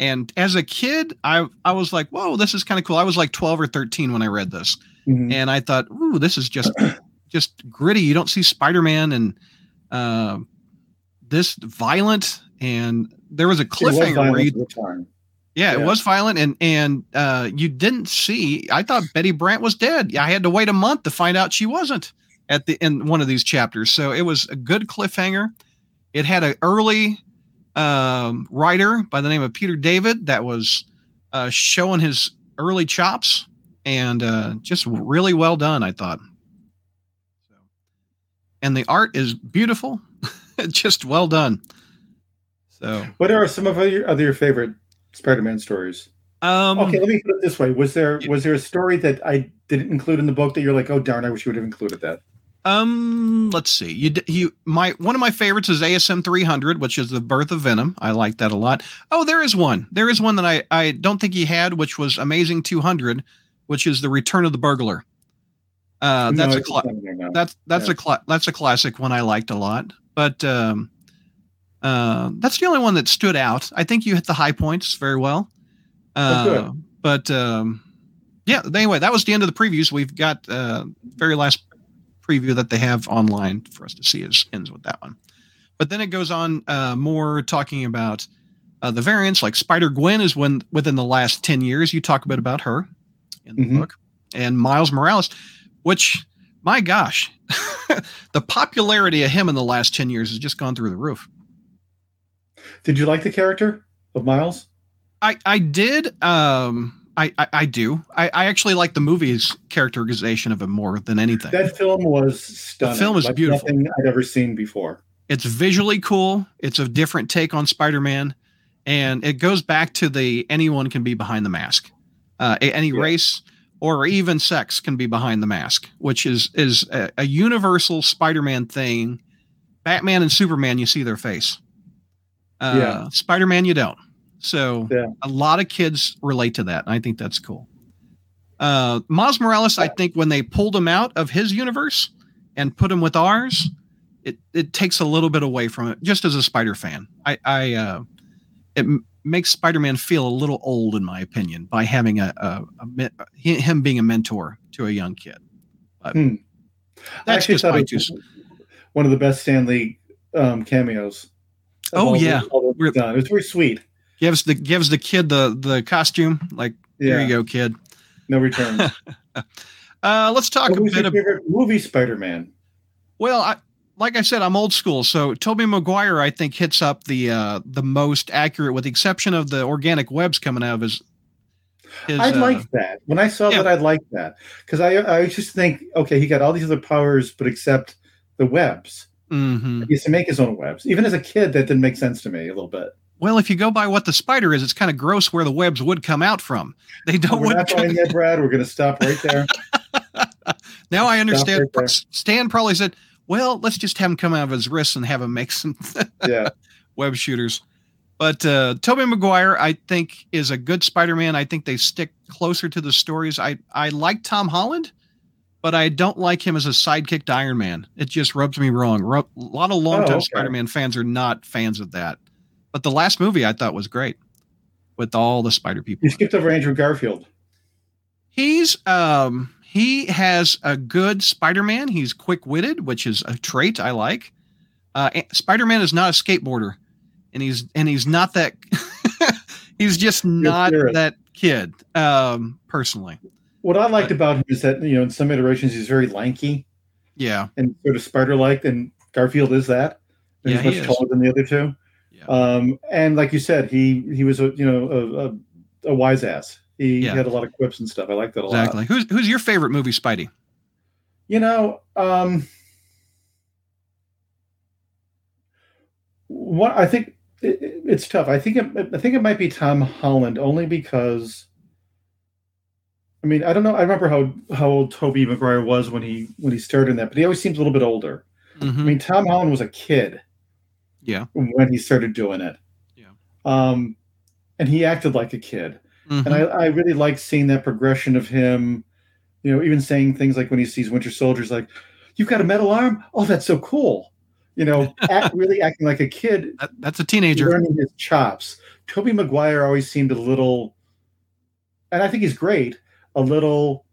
Speaker 1: And as a kid, I I was like, "Whoa, this is kind of cool." I was like 12 or 13 when I read this
Speaker 2: Mhm.
Speaker 1: and I thought, "Ooh, this is just [clears throat] just gritty. You don't see Spider-Man and uh, this violent." And there was a cliffhanger where you,
Speaker 2: at
Speaker 1: yeah, it was violent, and and uh, you didn't see. I thought Betty Brant was dead. I had to wait a month to find out she wasn't at the in one of these chapters. So it was a good cliffhanger. It had an early um, writer by the name of Peter David that was uh, showing his early chops, and uh, just really well done. I thought. So, and the art is beautiful, [laughs] just well done. So,
Speaker 2: What are some of your other your favorite Spider-Man stories?
Speaker 1: um,
Speaker 2: Okay, let me put it this way: was there was there a story that I didn't include in the book that you're like, oh darn, I wish you would have included that?
Speaker 1: Um, let's see. You you my one of my favorites is ASM 300, which is the birth of Venom. I like that a lot. Oh, there is one. There is one that I I don't think he had, which was Amazing 200, which is the Return of the Burglar. Uh, that's
Speaker 2: No,
Speaker 1: a cla-
Speaker 2: it's not there now.
Speaker 1: that's that's
Speaker 2: Yeah.
Speaker 1: a cla- that's a classic one I liked a lot. But um, uh, that's the only one that stood out. I think you hit the high points very well. Uh. But um, yeah. Anyway, that was the end of the previews. We've got uh, very last preview that they have online for us to see is ends with that one. But then it goes on uh, more talking about uh, the variants, like Spider Gwen is when within the last ten years. You talk a bit about her in the
Speaker 2: Mhm.
Speaker 1: book, and Miles Morales, which my gosh, [laughs] the popularity of him in the last 10 years has just gone through the roof.
Speaker 2: Did you like the character of Miles?
Speaker 1: I, I did. Um, I, I, I do. I, I actually like the movie's characterization of him more than anything.
Speaker 2: That film was stunning.
Speaker 1: The film is
Speaker 2: like
Speaker 1: beautiful.
Speaker 2: Nothing I'd ever seen before.
Speaker 1: It's visually cool. It's a different take on Spider-Man, and it goes back to the anyone can be behind the mask. Uh, any
Speaker 2: Yeah.
Speaker 1: race or even sex can be behind the mask, which is is a, a universal Spider-Man thing. Batman and Superman, you see their face. Uh,
Speaker 2: Yeah.
Speaker 1: Spider-Man, you don't. So
Speaker 2: Yeah.
Speaker 1: a lot of kids relate to that, and I think that's cool. Uh, Miles Morales, I think when they pulled him out of his universe and put him with ours, it it takes a little bit away from it. Just as a Spider fan, I I uh, it m- makes Spider Man feel a little old, in my opinion, by having a, a, a he- him being a mentor to a young kid. But
Speaker 2: Hmm.
Speaker 1: That's
Speaker 2: actually
Speaker 1: just my two.
Speaker 2: one of the best Stan Lee um, cameos.
Speaker 1: Oh,
Speaker 2: the-
Speaker 1: yeah.
Speaker 2: that done. It was very sweet.
Speaker 1: Gives the gives the kid the the costume. Like
Speaker 2: Yeah,
Speaker 1: here you go, kid.
Speaker 2: no return. [laughs]
Speaker 1: Uh, let's talk
Speaker 2: what
Speaker 1: a bit
Speaker 2: your
Speaker 1: of
Speaker 2: movie Spider-Man?
Speaker 1: Well, I, like I said, I'm old school. So Tobey Maguire, I think, hits up the uh, the most accurate, with the exception of the organic webs coming out of his. his
Speaker 2: I
Speaker 1: uh,
Speaker 2: liked that. When I saw
Speaker 1: yeah.
Speaker 2: that, I liked that because I I just think, okay, he got all these other powers, but except the webs.
Speaker 1: Mhm.
Speaker 2: He used to make his own webs. Even as a kid, that didn't make sense to me a little bit.
Speaker 1: Well, if you go by what the spider is, it's kind of gross where the webs would come out from. They don't.
Speaker 2: We're not going there, Brad. We're going to stop right there. [laughs]
Speaker 1: now I understand.
Speaker 2: right.
Speaker 1: Stan probably said, "Well, let's just have him come out of his wrists and have him make some [laughs]
Speaker 2: Yeah,
Speaker 1: web shooters." But uh, Tobey Maguire, I think, is a good Spider-Man. I think they stick closer to the stories. I I like Tom Holland, but I don't like him as a sidekick to Iron Man. It just rubs me wrong. Rub, a lot of longtime
Speaker 2: Oh, okay.
Speaker 1: Spider-Man fans are not fans of that. But the last movie I thought was great, with all the Spider people.
Speaker 2: you skipped over Andrew Garfield.
Speaker 1: He's um he has a good Spider-Man. He's quick-witted, which is a trait I like. Uh, Spider-Man is not a skateboarder, and he's and he's not that. [laughs] he's just not that kid. Um, personally,
Speaker 2: What I liked about him is that you know in some iterations he's very lanky
Speaker 1: yeah,
Speaker 2: and sort of spider-like, and Garfield is that. And
Speaker 1: Yeah,
Speaker 2: he's much
Speaker 1: is.
Speaker 2: taller than the other two.
Speaker 1: yeah.
Speaker 2: Um, and like you said, he he was a you know a, a, a wise ass. He
Speaker 1: Yeah.
Speaker 2: had a lot of quips and stuff. I like that a lot.
Speaker 1: exactly. Who's who's your favorite movie, Spidey?
Speaker 2: You know, um, what I think it- it's tough. I think it, I think it might be Tom Holland only because. I mean, I don't know. I remember how how old Tobey Maguire was when he when he started in that, but he always seems a little bit older. I
Speaker 1: Mhm.
Speaker 2: mean, Tom Holland was a kid
Speaker 1: Yeah.
Speaker 2: when he started doing it.
Speaker 1: Yeah.
Speaker 2: Um, and he acted like a kid.
Speaker 1: Mhm.
Speaker 2: And I, I really like seeing that progression of him, you know, even saying things like when he sees Winter Soldiers, like, you've got a metal arm? Oh, that's so cool. You know, [laughs] act, really acting like a kid,
Speaker 1: That- that's a teenager.
Speaker 2: learning his chops. Tobey Maguire always seemed a little, and I think he's great, a little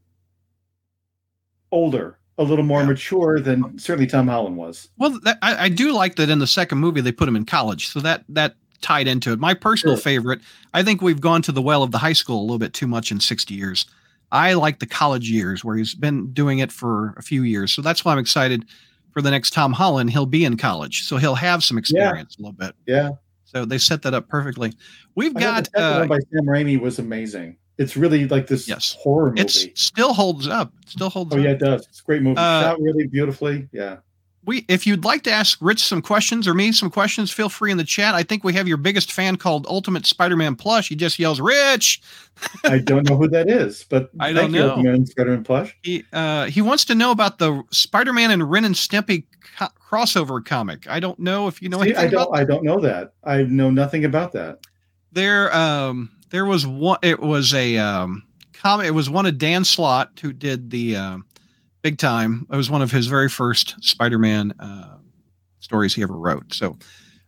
Speaker 2: older, a little more
Speaker 1: Yeah.
Speaker 2: mature than certainly Tom Holland was.
Speaker 1: Well, that, I, I do like that in the second movie they put him in college, so that that tied into it. My personal
Speaker 2: Sure.
Speaker 1: favorite, I think we've gone to the well of the high school a little bit too much in sixty years. I like the college years where he's been doing it for a few years, so that's why I'm excited for the next Tom Holland. He'll be in college, so he'll have some experience a little bit.
Speaker 2: Yeah.
Speaker 1: So they set that up perfectly. We've
Speaker 2: I
Speaker 1: got uh,
Speaker 2: by Sam Raimi was amazing. It's really like this
Speaker 1: Yes.
Speaker 2: horror movie.
Speaker 1: it still holds up. It still holds up.
Speaker 2: oh
Speaker 1: up.
Speaker 2: yeah, it does. It's a great movie.
Speaker 1: Uh,
Speaker 2: Shot really beautifully. Yeah.
Speaker 1: we if you'd like to ask Rich some questions or me some questions, feel free in the chat. I think we have your biggest fan called Ultimate Spider-Man Plush. He just yells, "Rich!" [laughs]
Speaker 2: I don't know who that is, but [laughs]
Speaker 1: I don't
Speaker 2: you,
Speaker 1: know.
Speaker 2: Ultimate Spider-Man plush.
Speaker 1: He uh, he wants to know about the Spider-Man and Ren and Stimpy co- crossover comic. I don't know if you know
Speaker 2: See,
Speaker 1: anything
Speaker 2: I don't. I don't know that. I know nothing about that.
Speaker 1: there. Um, there was one. It was a um, comic. It was one of Dan Slott who did the um Big Time. It was one of his very first Spider-Man uh, stories he ever wrote. So.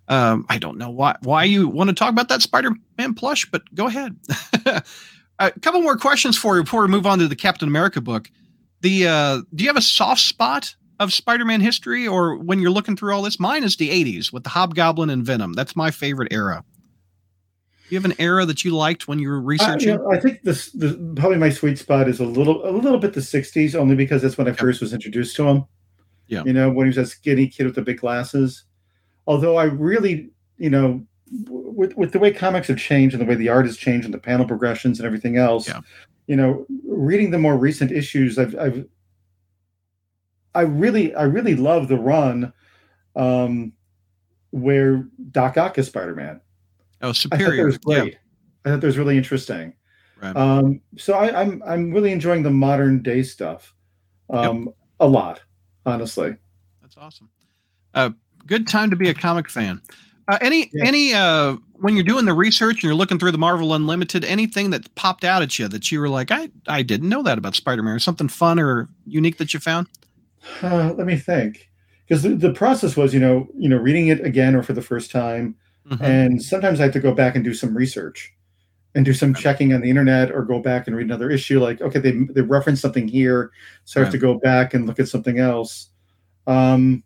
Speaker 1: Um, I don't know why why you want to talk about that Spider-Man plush, but go ahead. a [laughs] couple more questions for you before we move on to the Captain America book. The uh, do you have a soft spot of Spider-Man history, or when you're looking through all this? Mine is the '80s with the Hobgoblin and Venom. That's my favorite era. You have an era that you liked when you were researching?
Speaker 2: I, you know, I think this, this probably my sweet spot is a little a little bit the '60s, only because that's when I first was introduced to him.
Speaker 1: Yeah.
Speaker 2: You know, when he was that skinny kid with the big glasses. Although I really, you know, with with the way comics have changed and the way the art has changed and the panel progressions and everything else,
Speaker 1: Yeah.
Speaker 2: you know, reading the more recent issues, I've, I've I really I really love the run um, where Doc Ock is Spider Man.
Speaker 1: Oh, superior.
Speaker 2: I thought that was great. I thought that was really interesting.
Speaker 1: Right.
Speaker 2: Um, so I, I'm I'm really enjoying the modern day stuff um, a lot, honestly.
Speaker 1: That's awesome. Uh, good time to be a comic fan. Uh, any
Speaker 2: Yeah.
Speaker 1: any uh, when you're doing the research and you're looking through the Marvel Unlimited, anything that popped out at you that you were like, I I didn't know that about Spider-Man, or something fun or unique that you found?
Speaker 2: Uh, let me think, because the, the process was, you know, you know, reading it again or for the first time,
Speaker 1: Mhm.
Speaker 2: and sometimes I have to go back and do some research, and do some
Speaker 1: Right.
Speaker 2: checking on the internet, or go back and read another issue. Like, okay, they they reference something here, so I have to go back and look at something else. Um,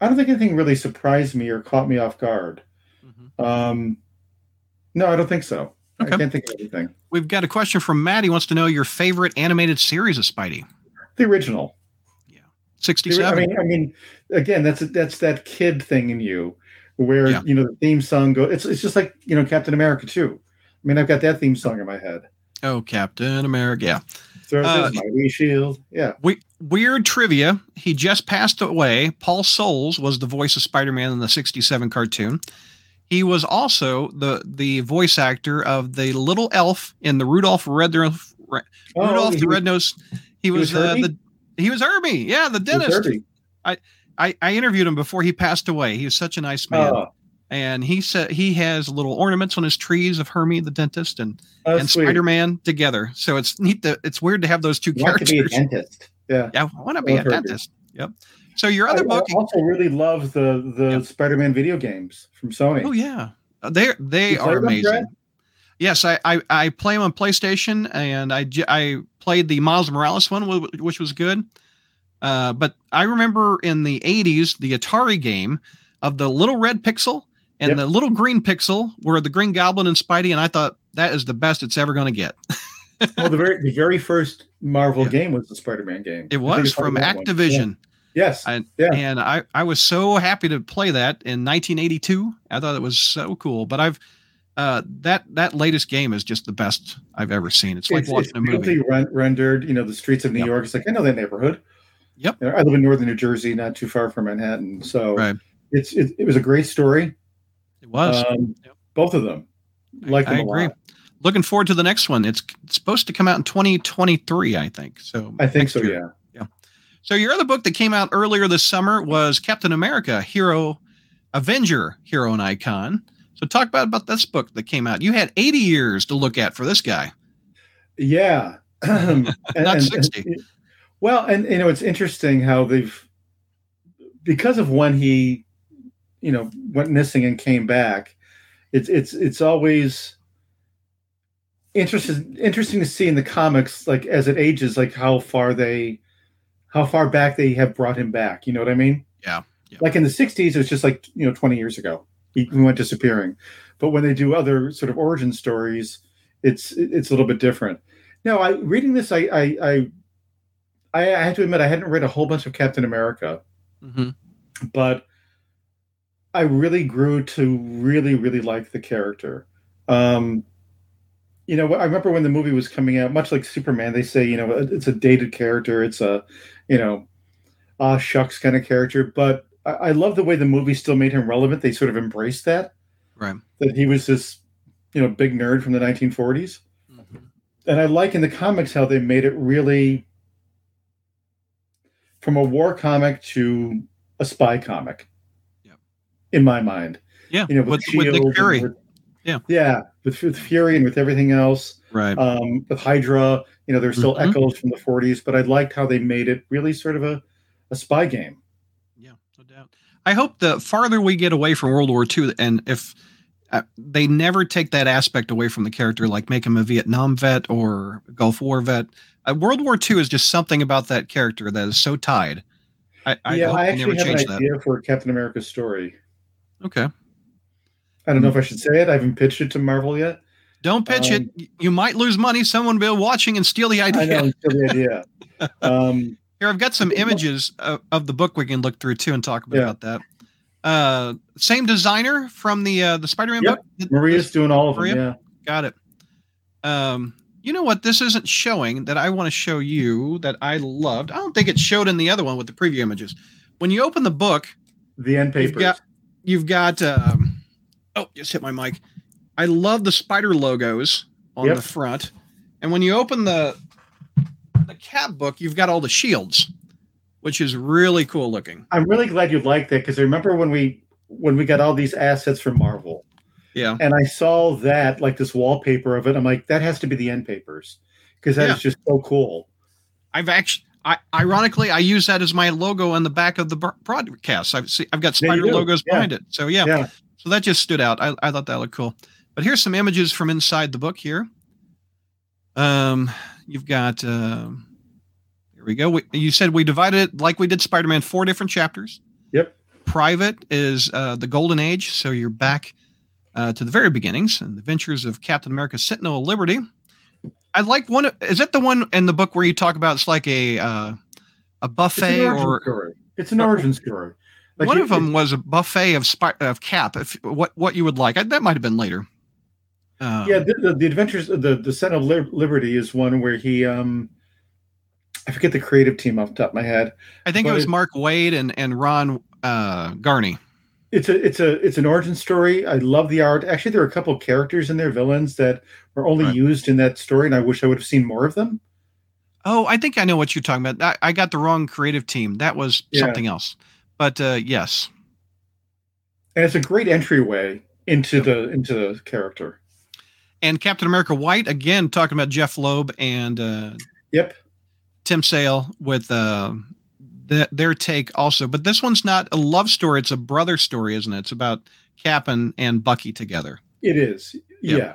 Speaker 2: I don't think anything really surprised me or caught me off guard.
Speaker 1: Mhm.
Speaker 2: Um, no, I don't think so.
Speaker 1: Okay.
Speaker 2: I can't think of anything.
Speaker 1: We've got a question from Matt. He wants to know your favorite animated series of Spidey.
Speaker 2: The original. The ori- I mean, I mean, again, that's that's that kid thing in you, where
Speaker 1: Yeah.
Speaker 2: you know the theme song go. It's it's just like you know Captain America too. I mean, I've got that theme song in my head.
Speaker 1: oh, Captain America. Yeah.
Speaker 2: Throws
Speaker 1: Uh,
Speaker 2: mighty shield. Yeah.
Speaker 1: We, weird trivia. He just passed away. Paul Soles was the voice of Spider-Man in the 67 cartoon. He was also the the voice actor of the little elf in the Rudolph Red Rudolph
Speaker 2: Oh,
Speaker 1: the
Speaker 2: he-
Speaker 1: Red Nose. He,
Speaker 2: was
Speaker 1: was, uh, the he was Herbie. Yeah, the dentist.
Speaker 2: Herbie.
Speaker 1: I, I interviewed him before he passed away. He was such a nice man.
Speaker 2: Oh,
Speaker 1: and he said he has little ornaments on his trees of Hermey the dentist and,
Speaker 2: that's
Speaker 1: and. Spider-Man together. So it's neat that it's weird to have those two characters.
Speaker 2: Want to be a dentist. Yeah.
Speaker 1: Yeah, I want to be a
Speaker 2: Herbie.
Speaker 1: dentist. Yep. So your other
Speaker 2: I
Speaker 1: book, I
Speaker 2: also really love the the
Speaker 1: Yeah.
Speaker 2: Spider-Man video games from Sony.
Speaker 1: oh yeah, they they
Speaker 2: You
Speaker 1: are amazing. Yes, I, I I play them on PlayStation, and I, I played the Miles Morales one, which was good. Uh, but I remember in the '80s the Atari game of the little red pixel and
Speaker 2: Yep.
Speaker 1: the little green pixel were the Green Goblin and Spidey, and I thought that is the best it's ever going to get. [laughs]
Speaker 2: well, the very the very first Marvel
Speaker 1: Yeah.
Speaker 2: game was the Spider-Man game.
Speaker 1: It was from
Speaker 2: probably that one.
Speaker 1: Activision.
Speaker 2: Yeah. Yes.
Speaker 1: I-
Speaker 2: yeah.
Speaker 1: and I, I was so happy to play that in 1982. I thought it was so cool. But I've uh, that that latest game is just the best I've ever seen. It's like
Speaker 2: it's,
Speaker 1: watching
Speaker 2: it's
Speaker 1: a movie.
Speaker 2: ren- rendered. You know, the streets of New
Speaker 1: Yep.
Speaker 2: York. It's like I know that neighborhood.
Speaker 1: Yep.
Speaker 2: You know, I live in northern New Jersey, not too far from Manhattan. So
Speaker 1: Right.
Speaker 2: it's it, it was a great story.
Speaker 1: It was.
Speaker 2: Um,
Speaker 1: Yep.
Speaker 2: Both of them.
Speaker 1: I-
Speaker 2: Like
Speaker 1: I
Speaker 2: a
Speaker 1: agree.
Speaker 2: lot.
Speaker 1: Looking forward to the next one. It's, it's supposed to come out in 2023, I think. So
Speaker 2: I think so.
Speaker 1: year.
Speaker 2: Yeah.
Speaker 1: So your other book that came out earlier this summer was Captain America: Hero, Avenger, Hero and Icon. So talk about about this book that came out. You had 80 years to look at for this guy.
Speaker 2: Yeah. [clears throat] And- [laughs]
Speaker 1: Not
Speaker 2: and-
Speaker 1: 60.
Speaker 2: and- well, and you know, it's interesting how they've because of when he, you know, went missing and came back. It's it's it's always interesting interesting to see in the comics, like as it ages, like how far they, how far back they have brought him back. You know what I mean?
Speaker 1: Yeah, yeah.
Speaker 2: Like in the '60s, it was just like you know, 20 years ago, he, went disappearing. But when they do other sort of origin stories, it's it's a little bit different. Now, I reading this, I I I, I have to admit I hadn't read a whole bunch of Captain America,
Speaker 1: hmm
Speaker 2: but I really grew to really really like the character. Um, you know, I remember when the movie was coming out, much like Superman, they say you know it's a dated character, it's a you know, ah shucks kind of character, but I, I love the way the movie still made him relevant. They sort of embraced that
Speaker 1: Right.
Speaker 2: that he was this you know big nerd from the 1940s
Speaker 1: Mhm.
Speaker 2: and I like in the comics how they made it really from a war comic to a spy comic.
Speaker 1: Yep.
Speaker 2: In my mind,
Speaker 1: Yeah.
Speaker 2: you know,
Speaker 1: with,
Speaker 2: with,
Speaker 1: with Nick Fury.
Speaker 2: with-
Speaker 1: Yeah.
Speaker 2: yeah, with, with Fury and with everything else,
Speaker 1: Right.
Speaker 2: um, with Hydra. You know, there's still
Speaker 1: Mhm.
Speaker 2: echoes from the 40s, but I liked how they made it really sort of a, a spy game.
Speaker 1: Yeah, no doubt. I hope the farther we get away from World War II, and if uh, they never take that aspect away from the character, like make him a Vietnam vet or Gulf War vet, uh, World War II is just something about that character that is so tied. I, I
Speaker 2: yeah,
Speaker 1: hope
Speaker 2: I
Speaker 1: they never
Speaker 2: actually have an
Speaker 1: change that.
Speaker 2: idea for Captain America story.
Speaker 1: Okay.
Speaker 2: I don't know if I should say it. I haven't pitched it to Marvel yet.
Speaker 1: Don't pitch
Speaker 2: Um,
Speaker 1: it. You might lose money. Someone will be watching and steal the idea.
Speaker 2: I know it's the idea. [laughs] Um,
Speaker 1: Here, I've got some images of, of the book we can look through too and talk a bit
Speaker 2: Yeah.
Speaker 1: about that. Uh, same designer from the uh, the Spider-Man
Speaker 2: Yep.
Speaker 1: book.
Speaker 2: Maria's doing all of them. Yeah.
Speaker 1: Got it. Um, you know what? This isn't showing that I want to show you that I loved. I don't think it showed in the other one with the preview images. When you open the book,
Speaker 2: The end
Speaker 1: you've got you've got. Um, oh, just hit my mic. I love the spider logos on
Speaker 2: Yep.
Speaker 1: the front, and when you open the cap book, you've got all the shields, which is really cool looking.
Speaker 2: I'm really glad you like that because I remember when we when we got all these assets from Marvel,
Speaker 1: Yeah,
Speaker 2: and I saw that like this wallpaper of it. I'm like, that has to be the end papers because that is
Speaker 1: Yeah.
Speaker 2: just so cool.
Speaker 1: I've actually. I, ironically, I use that as my logo on the back of the bro- broadcast. I've see, I've got spider logos
Speaker 2: Yeah.
Speaker 1: behind it. So yeah,
Speaker 2: Yeah.
Speaker 1: So that just stood out. I, I thought that looked cool. But here's some images from inside the book here. Um, you've got, uh, here we go. We, you said we divided it like we did Spider Man, four different chapters.
Speaker 2: Yep.
Speaker 1: Private is uh, the Golden Age. So you're back uh, to the very beginnings and the adventures of Captain America Sentinel of Liberty. I like one. Is that the one in the book where you talk about it's like a uh, a buffet
Speaker 2: origin
Speaker 1: or
Speaker 2: story. It's an origin story. Like
Speaker 1: one
Speaker 2: you-
Speaker 1: of them was a buffet of spy, of Cap. If what what you would like, I, that might have been later. Um,
Speaker 2: Yeah, the, the, the adventures the the Sentinel of Liberty is one where he um I forget the creative team off the top of my head.
Speaker 1: I think it was
Speaker 2: it-
Speaker 1: Mark Waid and and Ron uh, Garney.
Speaker 2: It's a it's a it's an origin story. I love the art. Actually, there are a couple of characters in there, villains that were only
Speaker 1: Right.
Speaker 2: used in that story, and I wish I would have seen more of them.
Speaker 1: Oh, I think I know what you're talking about. I, I got the wrong creative team. That was
Speaker 2: Yeah.
Speaker 1: something else. But uh, yes,
Speaker 2: And it's a great entryway into the into the character.
Speaker 1: and Captain America White again talking about Jeph Loeb and uh,
Speaker 2: Yep.
Speaker 1: Tim Sale with uh, th- their take also. But this one's not a love story; it's a brother story, isn't it? It's about Cap and, and Bucky together.
Speaker 2: It is. Yeah.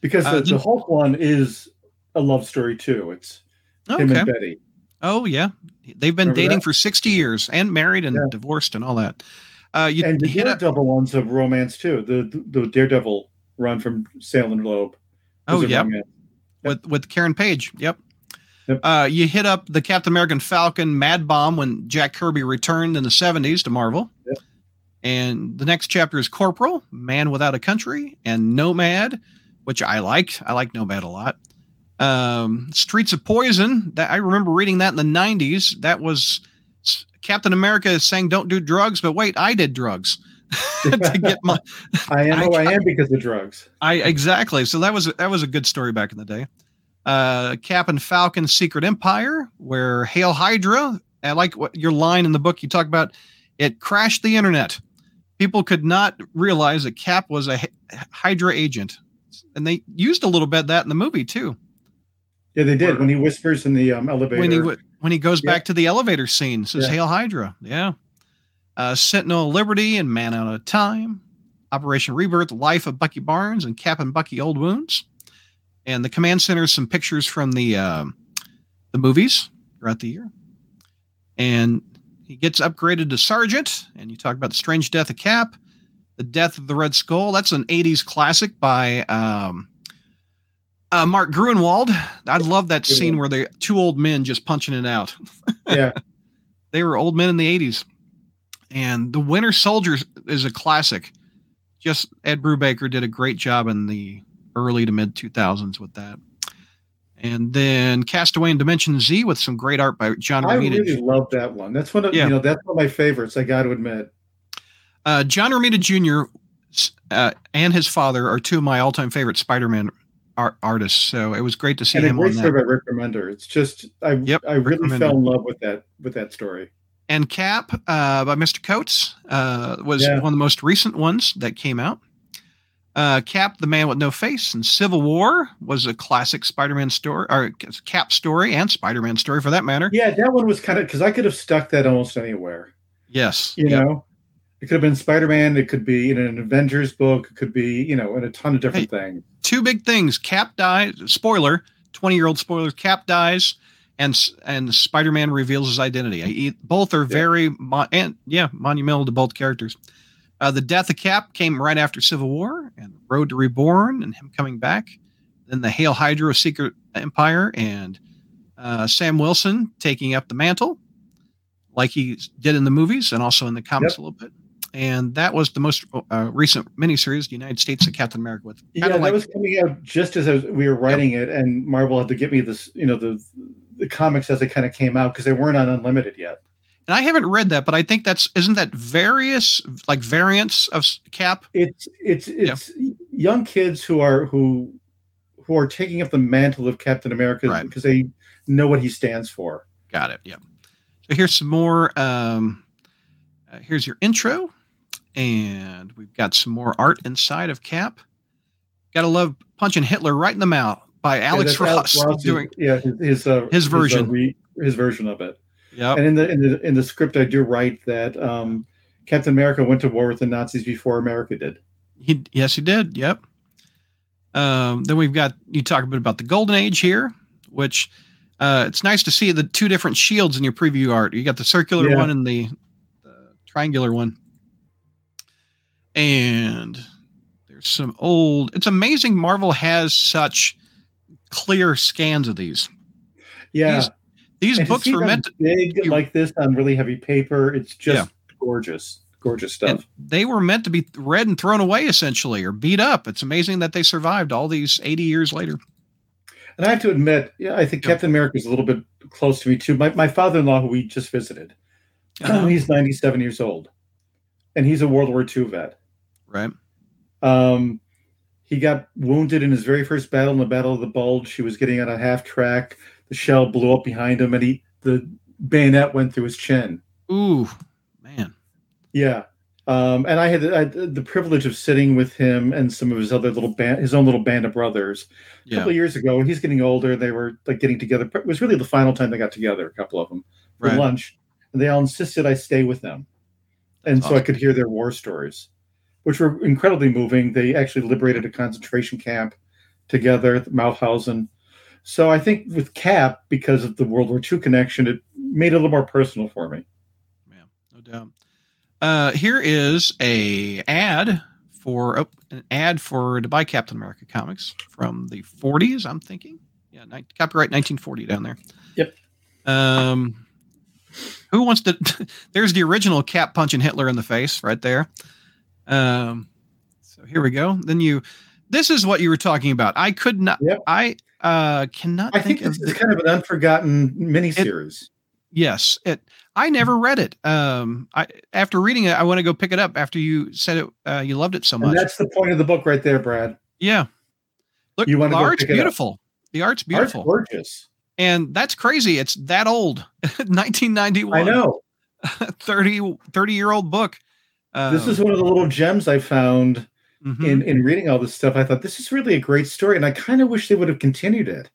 Speaker 2: Because
Speaker 1: Uh,
Speaker 2: the, the Hulk one is a love story too. It's him and Betty.
Speaker 1: Oh yeah, they've been
Speaker 2: Remember
Speaker 1: dating
Speaker 2: that?
Speaker 1: for sixty years and married and
Speaker 2: Yeah.
Speaker 1: divorced and all that. Uh, you
Speaker 2: and the. Daredevil one's of romance too. The the Daredevil run from Sale and Loeb.
Speaker 1: Oh yeah, with with Karen Page. Yep.
Speaker 2: Yep.
Speaker 1: Uh, you hit up the Captain American Falcon Mad Bomb when Jack Kirby returned in the seventies to Marvel.
Speaker 2: Yep.
Speaker 1: And the next chapter is Corporal, Man Without a Country, and Nomad, which I liked. I like Nomad a lot. Um, Streets of Poison. That I remember reading that in the nineties. That was Captain America saying, "Don't do drugs," but wait, I did drugs [laughs] to [laughs] get my
Speaker 2: I am [laughs] who I am because of drugs.
Speaker 1: I exactly. So that was that was a good story back in the day. Uh, Cap and Falcon Secret Empire, where Hail Hydra. I like what your line in the book you talk about. It crashed the internet. People could not realize that Cap was a Hydra agent, and they used a little bit of that in the movie too.
Speaker 2: Yeah, they did when he whispers in the um, elevator.
Speaker 1: When he when he goes
Speaker 2: Yeah.
Speaker 1: back to the elevator scene, says
Speaker 2: Yeah.
Speaker 1: Hail Hydra. Yeah. Uh, Sentinel of Liberty and Man Out of Time. Operation Rebirth, Life of Bucky Barnes and Cap and Bucky Old Wounds. And the command center some pictures from the um the movies throughout the year. And he gets upgraded to sergeant. And you talk about the strange death of Cap, the death of the Red Skull. That's an '80s classic by um, uh, Mark Gruenwald. I love that scene where the two old men just punching it out. [laughs]
Speaker 2: yeah,
Speaker 1: They were old men in the '80s. And the Winter Soldier is a classic. Just Ed Brubaker did a great job in the early to mid 2000s with that. And then Castaway in Dimension Z with some great art by John Romita.
Speaker 2: I really love that one. That's one of
Speaker 1: Yeah.
Speaker 2: you know that's one of my favorites. I got to admit.
Speaker 1: Uh, John Romita Jr. Uh, and his father are two of my all-time favorite Spider-Man art- artists. So it was great to see
Speaker 2: and
Speaker 1: him
Speaker 2: great story
Speaker 1: that.
Speaker 2: by Rick Remender. It's just I
Speaker 1: Yep,
Speaker 2: I really
Speaker 1: Remender.
Speaker 2: fell in love with that with that story.
Speaker 1: And Cap uh, by Mr. Coates uh, was
Speaker 2: Yeah.
Speaker 1: one of the most recent ones that came out. Uh, Cap, the Man with No Face, and Civil War was a classic Spider-Man story, or Cap story, and Spider-Man story for that matter.
Speaker 2: Yeah, that one was kind of because I could have stuck that almost anywhere.
Speaker 1: Yes,
Speaker 2: You
Speaker 1: Yep.
Speaker 2: know, it could have been Spider Man. It could be in an Avengers book. It could be you know in a ton of different things.
Speaker 1: two big things. Cap dies. Spoiler: twenty-year-old spoiler. Cap dies, and and Spider-Man reveals his identity. I- Both are very mo- and yeah monumental to both characters. Uh, the death of Cap came right after Civil War and Road to Reborn and him coming back. Then the Hail Hydra Secret Empire and uh, Sam Wilson taking up the mantle, like he did in the movies and also in the comics
Speaker 2: Yep.
Speaker 1: a little bit. And that was the most uh, recent miniseries, The United States of Captain America, with
Speaker 2: Yeah, that
Speaker 1: like-
Speaker 2: was coming out just as I was, we were writing it, and Marvel had to get me this, you know, the the comics as they kind of came out because they weren't on Unlimited yet.
Speaker 1: And I haven't read that, but I think that's isn't that various like variants of Cap?
Speaker 2: It's it's it's young kids who are who who are taking up the mantle of Captain America
Speaker 1: Right.
Speaker 2: because they know what he stands for.
Speaker 1: Got it. Yeah. So here's some more. Um, uh, here's your intro, and we've got some more art inside of Cap. Gotta love punching Hitler right in the mouth by Alex
Speaker 2: Yeah,
Speaker 1: Ross
Speaker 2: Ross's-
Speaker 1: doing.
Speaker 2: yeah his his, uh,
Speaker 1: His
Speaker 2: uh,
Speaker 1: version.
Speaker 2: re- his version of it.
Speaker 1: Yep.
Speaker 2: And in the in the in the script, I do write that um, Captain America went to war with the Nazis before America did.
Speaker 1: He yes, he did. Yep. Um, then we've got you talk a bit about the Golden Age here, which uh, it's nice to see the two different shields in your preview art. You got the circular
Speaker 2: Yeah.
Speaker 1: one and the, the triangular one, and there's some old. It's amazing Marvel has such clear scans of these.
Speaker 2: Yeah,
Speaker 1: These, these
Speaker 2: And
Speaker 1: books were meant to,
Speaker 2: big like this on really heavy paper. It's just gorgeous, gorgeous stuff.
Speaker 1: and they were meant to be read and thrown away essentially or beat up. It's amazing that they survived all these 80 years later.
Speaker 2: And I have to admit, yeah, I think
Speaker 1: Yeah.
Speaker 2: Captain America is a little bit close to me too. My, my father-in-law, who we just visited,
Speaker 1: Uh-huh. [clears throat] [clears throat]
Speaker 2: he's 97 years old, and he's a World War II vet.
Speaker 1: Right.
Speaker 2: Um, he got wounded in his very first battle, in the Battle of the Bulge. He was getting on a half track. The shell blew up behind him, and he the bayonet went through his chin.
Speaker 1: Ooh, man.
Speaker 2: Yeah. Um, and I had, I had the privilege of sitting with him and some of his other little band, his own little band of brothers, a
Speaker 1: Yeah.
Speaker 2: couple of years ago. He's getting older. They were like getting together. It was really the final time they got together, a couple of them for
Speaker 1: Right.
Speaker 2: lunch. And they all insisted I stay with them. And so I could hear their war stories, which were incredibly moving. They actually liberated a concentration camp together at Mauthausen. So I think with Cap, because of the World War II connection, it made it a little more personal for me.
Speaker 1: Yeah, no doubt. Uh, here is a ad for oh, an ad for to buy Captain America comics from the 40s. I'm thinking, yeah, ni- copyright 1940 down there.
Speaker 2: Yep.
Speaker 1: Um, who wants to? [laughs] there's the original Cap punching Hitler in the face right there. Um, so here we go. Then you, this is what you were talking about. I could not.
Speaker 2: Yep.
Speaker 1: I uh cannot
Speaker 2: I think
Speaker 1: think,
Speaker 2: is
Speaker 1: the,
Speaker 2: kind of an unforgotten miniseries.
Speaker 1: Yes, it. I never read it. Um, I after reading it, I want to go pick it up. After you said it, uh, you loved it so
Speaker 2: and
Speaker 1: much.
Speaker 2: that's the point of the book right there, Brad.
Speaker 1: Yeah. Look,
Speaker 2: You wanna
Speaker 1: the art's
Speaker 2: it
Speaker 1: beautiful. The art's beautiful,
Speaker 2: Art's gorgeous.
Speaker 1: and that's crazy. It's that old, 1991. [laughs]
Speaker 2: I know. [laughs]
Speaker 1: 30, 30 year old book. Um,
Speaker 2: this is one of the little gems I found
Speaker 1: mhm,
Speaker 2: in, in reading all this stuff. I thought this is really a great story, and I kind of wish they would have continued it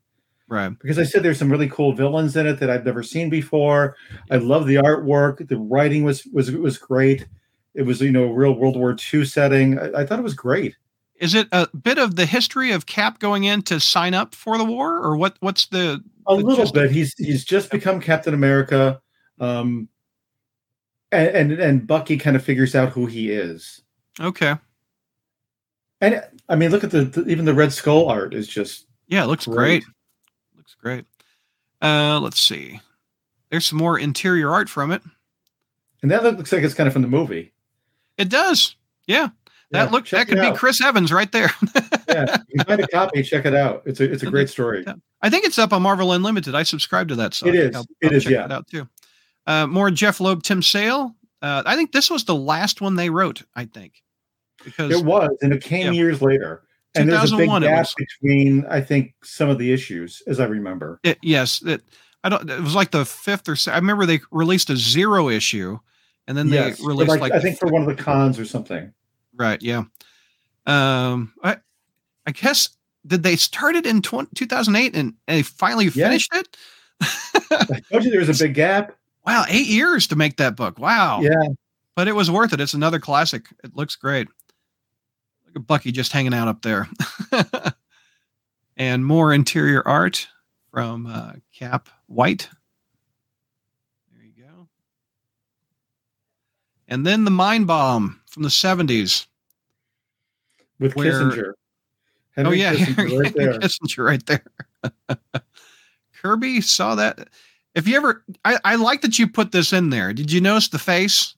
Speaker 1: right.
Speaker 2: because I said there's some really cool villains in it that I've never seen before. I love the artwork. The writing was was was great. It was you know a real World War II setting. I, I thought it was great.
Speaker 1: Is it a bit of the history of Cap going in to sign up for the war, or what? What's the?
Speaker 2: A
Speaker 1: The
Speaker 2: little bit. He's he's just become Captain America, um, and, and and Bucky kind of figures out who he is.
Speaker 1: Okay.
Speaker 2: And I mean, look at the, the even the Red Skull art is just
Speaker 1: Yeah, it looks
Speaker 2: Great.
Speaker 1: great. Looks great. Uh, let's see. There's some more interior art from it.
Speaker 2: and that looks like it's kind of from the movie.
Speaker 1: It does. Yeah, that
Speaker 2: Yeah,
Speaker 1: look that could
Speaker 2: it
Speaker 1: be
Speaker 2: out.
Speaker 1: Chris Evans right there. [laughs]
Speaker 2: yeah, you find a copy, check it out. It's a it's a great story.
Speaker 1: Yeah. I think it's up on Marvel Unlimited. I subscribe to that. So
Speaker 2: It is.
Speaker 1: I'll,
Speaker 2: It
Speaker 1: I'll
Speaker 2: is,
Speaker 1: check
Speaker 2: yeah.
Speaker 1: that out too. Uh, more Jeph Loeb, Tim Sale. Uh, I think this was the last one they wrote. I think because
Speaker 2: It was, and it came
Speaker 1: Yeah.
Speaker 2: years later. And there's a big gap
Speaker 1: was.
Speaker 2: between, I think, some of the issues, as I remember.
Speaker 1: it, yes, it. I don't. It was like the fifth or. se- I remember they released a zero issue, and then
Speaker 2: yes,
Speaker 1: they released
Speaker 2: like,
Speaker 1: like,
Speaker 2: I think for one of the cons or something.
Speaker 1: Right. Yeah. Um. I. I guess did they start it in 20, 2008 and they finally
Speaker 2: Yeah.
Speaker 1: finished it? [laughs]
Speaker 2: I told you there was a big gap.
Speaker 1: wow, eight years to make that book. Wow.
Speaker 2: Yeah,
Speaker 1: But it was worth it. It's another classic. It looks great. Bucky just hanging out up there. [laughs] and more interior art from uh, Cap White. There you go. And then the Mind Bomb from the 70s.
Speaker 2: with
Speaker 1: Where-
Speaker 2: Kissinger.
Speaker 1: oh,
Speaker 2: Henry
Speaker 1: yeah. [laughs]
Speaker 2: Kissinger right there.
Speaker 1: Kissinger right there. [laughs] Kirby saw that. If you ever, I, I like that you put this in there. Did you notice the face?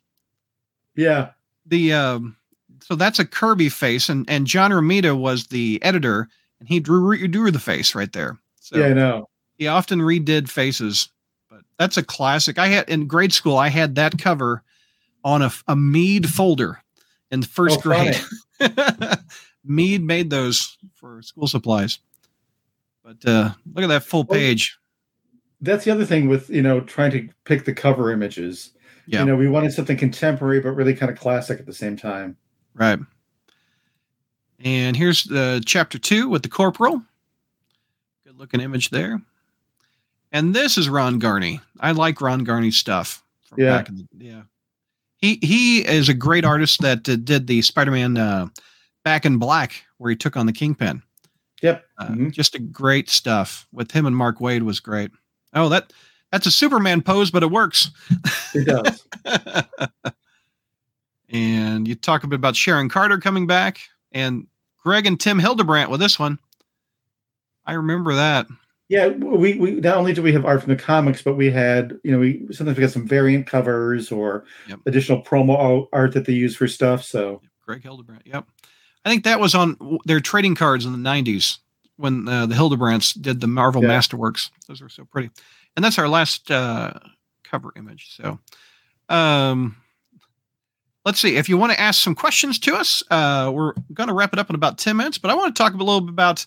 Speaker 2: Yeah,
Speaker 1: The um, so that's a Kirby face, and and John Romita was the editor, and he drew drew the face right there. So
Speaker 2: yeah, I know.
Speaker 1: he often redid faces, but that's a classic. I had in grade school, I had that cover on a, a Mead folder in the first
Speaker 2: Oh,
Speaker 1: grade. [laughs] Mead made those for school supplies. But uh, look at that full page.
Speaker 2: That's the other thing with you know trying to pick the cover images.
Speaker 1: Yeah.
Speaker 2: You know, we wanted something contemporary but really kind of classic at the same time.
Speaker 1: Right. And here's the chapter two with the corporal. Good looking image there. And this is Ron Garney. I like Ron Garney's stuff. From
Speaker 2: Yeah.
Speaker 1: Back in the, yeah. He he is a great artist that uh, did the Spider-Man uh, Back in Black, where he took on the Kingpin.
Speaker 2: Yep.
Speaker 1: Uh,
Speaker 2: Mhm.
Speaker 1: Just a great stuff with him and Mark Waid was great. Oh, that that's a Superman pose, but it works.
Speaker 2: It does. [laughs]
Speaker 1: and you talk a bit about Sharon Carter coming back and Greg and Tim Hildebrandt with this one. I remember that.
Speaker 2: yeah, we we not only do we have art from the comics, but we had you know we sometimes we got some variant covers or
Speaker 1: Yep.
Speaker 2: additional promo art that they use for stuff. So
Speaker 1: Greg Hildebrandt. Yep. I think that was on their trading cards in the 90s when uh, the Hildebrandts did the Marvel
Speaker 2: Yeah.
Speaker 1: Masterworks. Those were so pretty. And that's our last uh, cover image. So, um, let's see. If you want to ask some questions to us, uh, we're going to wrap it up in about 10 minutes, but I want to talk a little bit about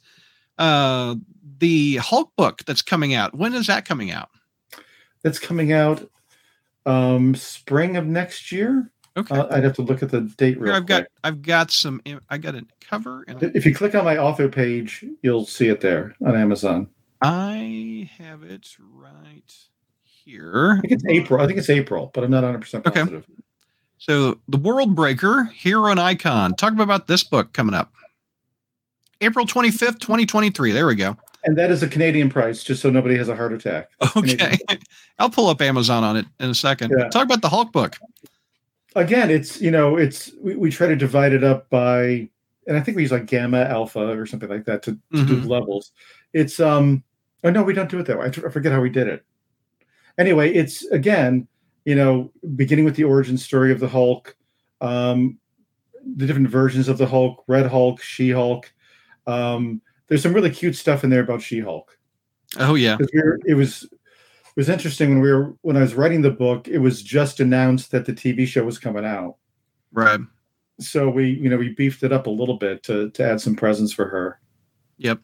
Speaker 1: uh, the Hulk book that's coming out. When is that coming out?
Speaker 2: that's coming out um spring of next year.
Speaker 1: Okay.
Speaker 2: Uh, I'd have to look at the date real
Speaker 1: Here I've got
Speaker 2: quick.
Speaker 1: I've got some I got a cover and
Speaker 2: If you click on my author page, you'll see it there on Amazon.
Speaker 1: I have it right here.
Speaker 2: I think it's April. I think it's April, but I'm not 100 percent
Speaker 1: Okay. So, The World Breaker, Hero and Icon. Talk about this book coming up. April 25th, 2023. There we go.
Speaker 2: And that is a Canadian price, just so nobody has a heart attack.
Speaker 1: Okay. [laughs] I'll pull up Amazon on it in a second.
Speaker 2: Yeah.
Speaker 1: Talk about the Hulk book.
Speaker 2: Again, it's you know, it's we, we try to divide it up by, and I think we use like gamma, alpha, or something like that to, to do
Speaker 1: Mhm.
Speaker 2: levels. It's um, oh no, we don't do it that way. I forget how we did it. Anyway, it's again, you know, beginning with the origin story of the Hulk, um, the different versions of the Hulk, Red Hulk, She Hulk. Um, there's some really cute stuff in there about She Hulk.
Speaker 1: Oh, yeah.
Speaker 2: we were, it was it was interesting when we were when I was writing the book. It was just announced that the TV show was coming out,
Speaker 1: Right.
Speaker 2: so we you know we beefed it up a little bit to to add some presence for her.
Speaker 1: Yep.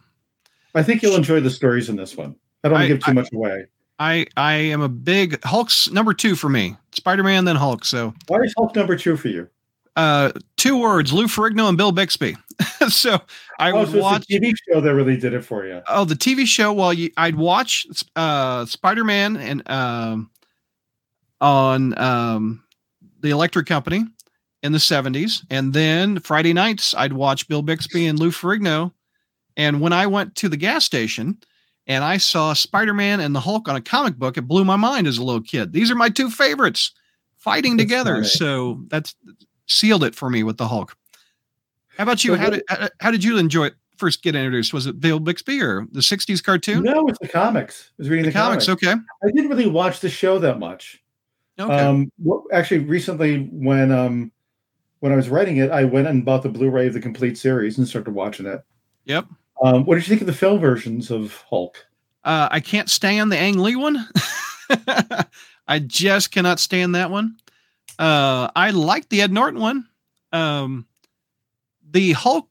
Speaker 2: I think you'll enjoy the stories in this one. I don't
Speaker 1: I-
Speaker 2: give too
Speaker 1: I-
Speaker 2: much away.
Speaker 1: I I am a big Hulk's number two for me. Spider Man, then Hulk. So,
Speaker 2: Why is Hulk number two for you?
Speaker 1: uh, two words: Lou Ferrigno and Bill Bixby. [laughs] so I
Speaker 2: oh,
Speaker 1: would
Speaker 2: so
Speaker 1: watch.
Speaker 2: a TV show that really did it for you.
Speaker 1: Oh, the TV show. Well, you, I'd watch uh, Spider Man and um, on um, the Electric Company in the '70s, and then Friday nights I'd watch Bill Bixby and Lou Ferrigno. And when I went to the gas station and I saw Spider Man and the Hulk on a comic book, it blew my mind as a little kid. These are my two favorites fighting
Speaker 2: That's
Speaker 1: together.
Speaker 2: funny.
Speaker 1: So that's sealed it for me with the Hulk. How about you?
Speaker 2: So
Speaker 1: how did how- how did you enjoy it? First, get introduced. Was it Bill Bixby or the '60s cartoon?
Speaker 2: No, it's the comics. I was reading
Speaker 1: the,
Speaker 2: the,
Speaker 1: comics.
Speaker 2: comics.
Speaker 1: Okay.
Speaker 2: I didn't really watch the show that much.
Speaker 1: Okay.
Speaker 2: Um, what, actually, recently when um when I was writing it, I went and bought the Blu-ray of the complete series and started watching it.
Speaker 1: yep.
Speaker 2: Um, what did you think of the film versions of Hulk?
Speaker 1: Uh, I can't stand the Ang Lee one. [laughs] I just cannot stand that one. Uh, I like the Ed Norton one. Um, the Hulk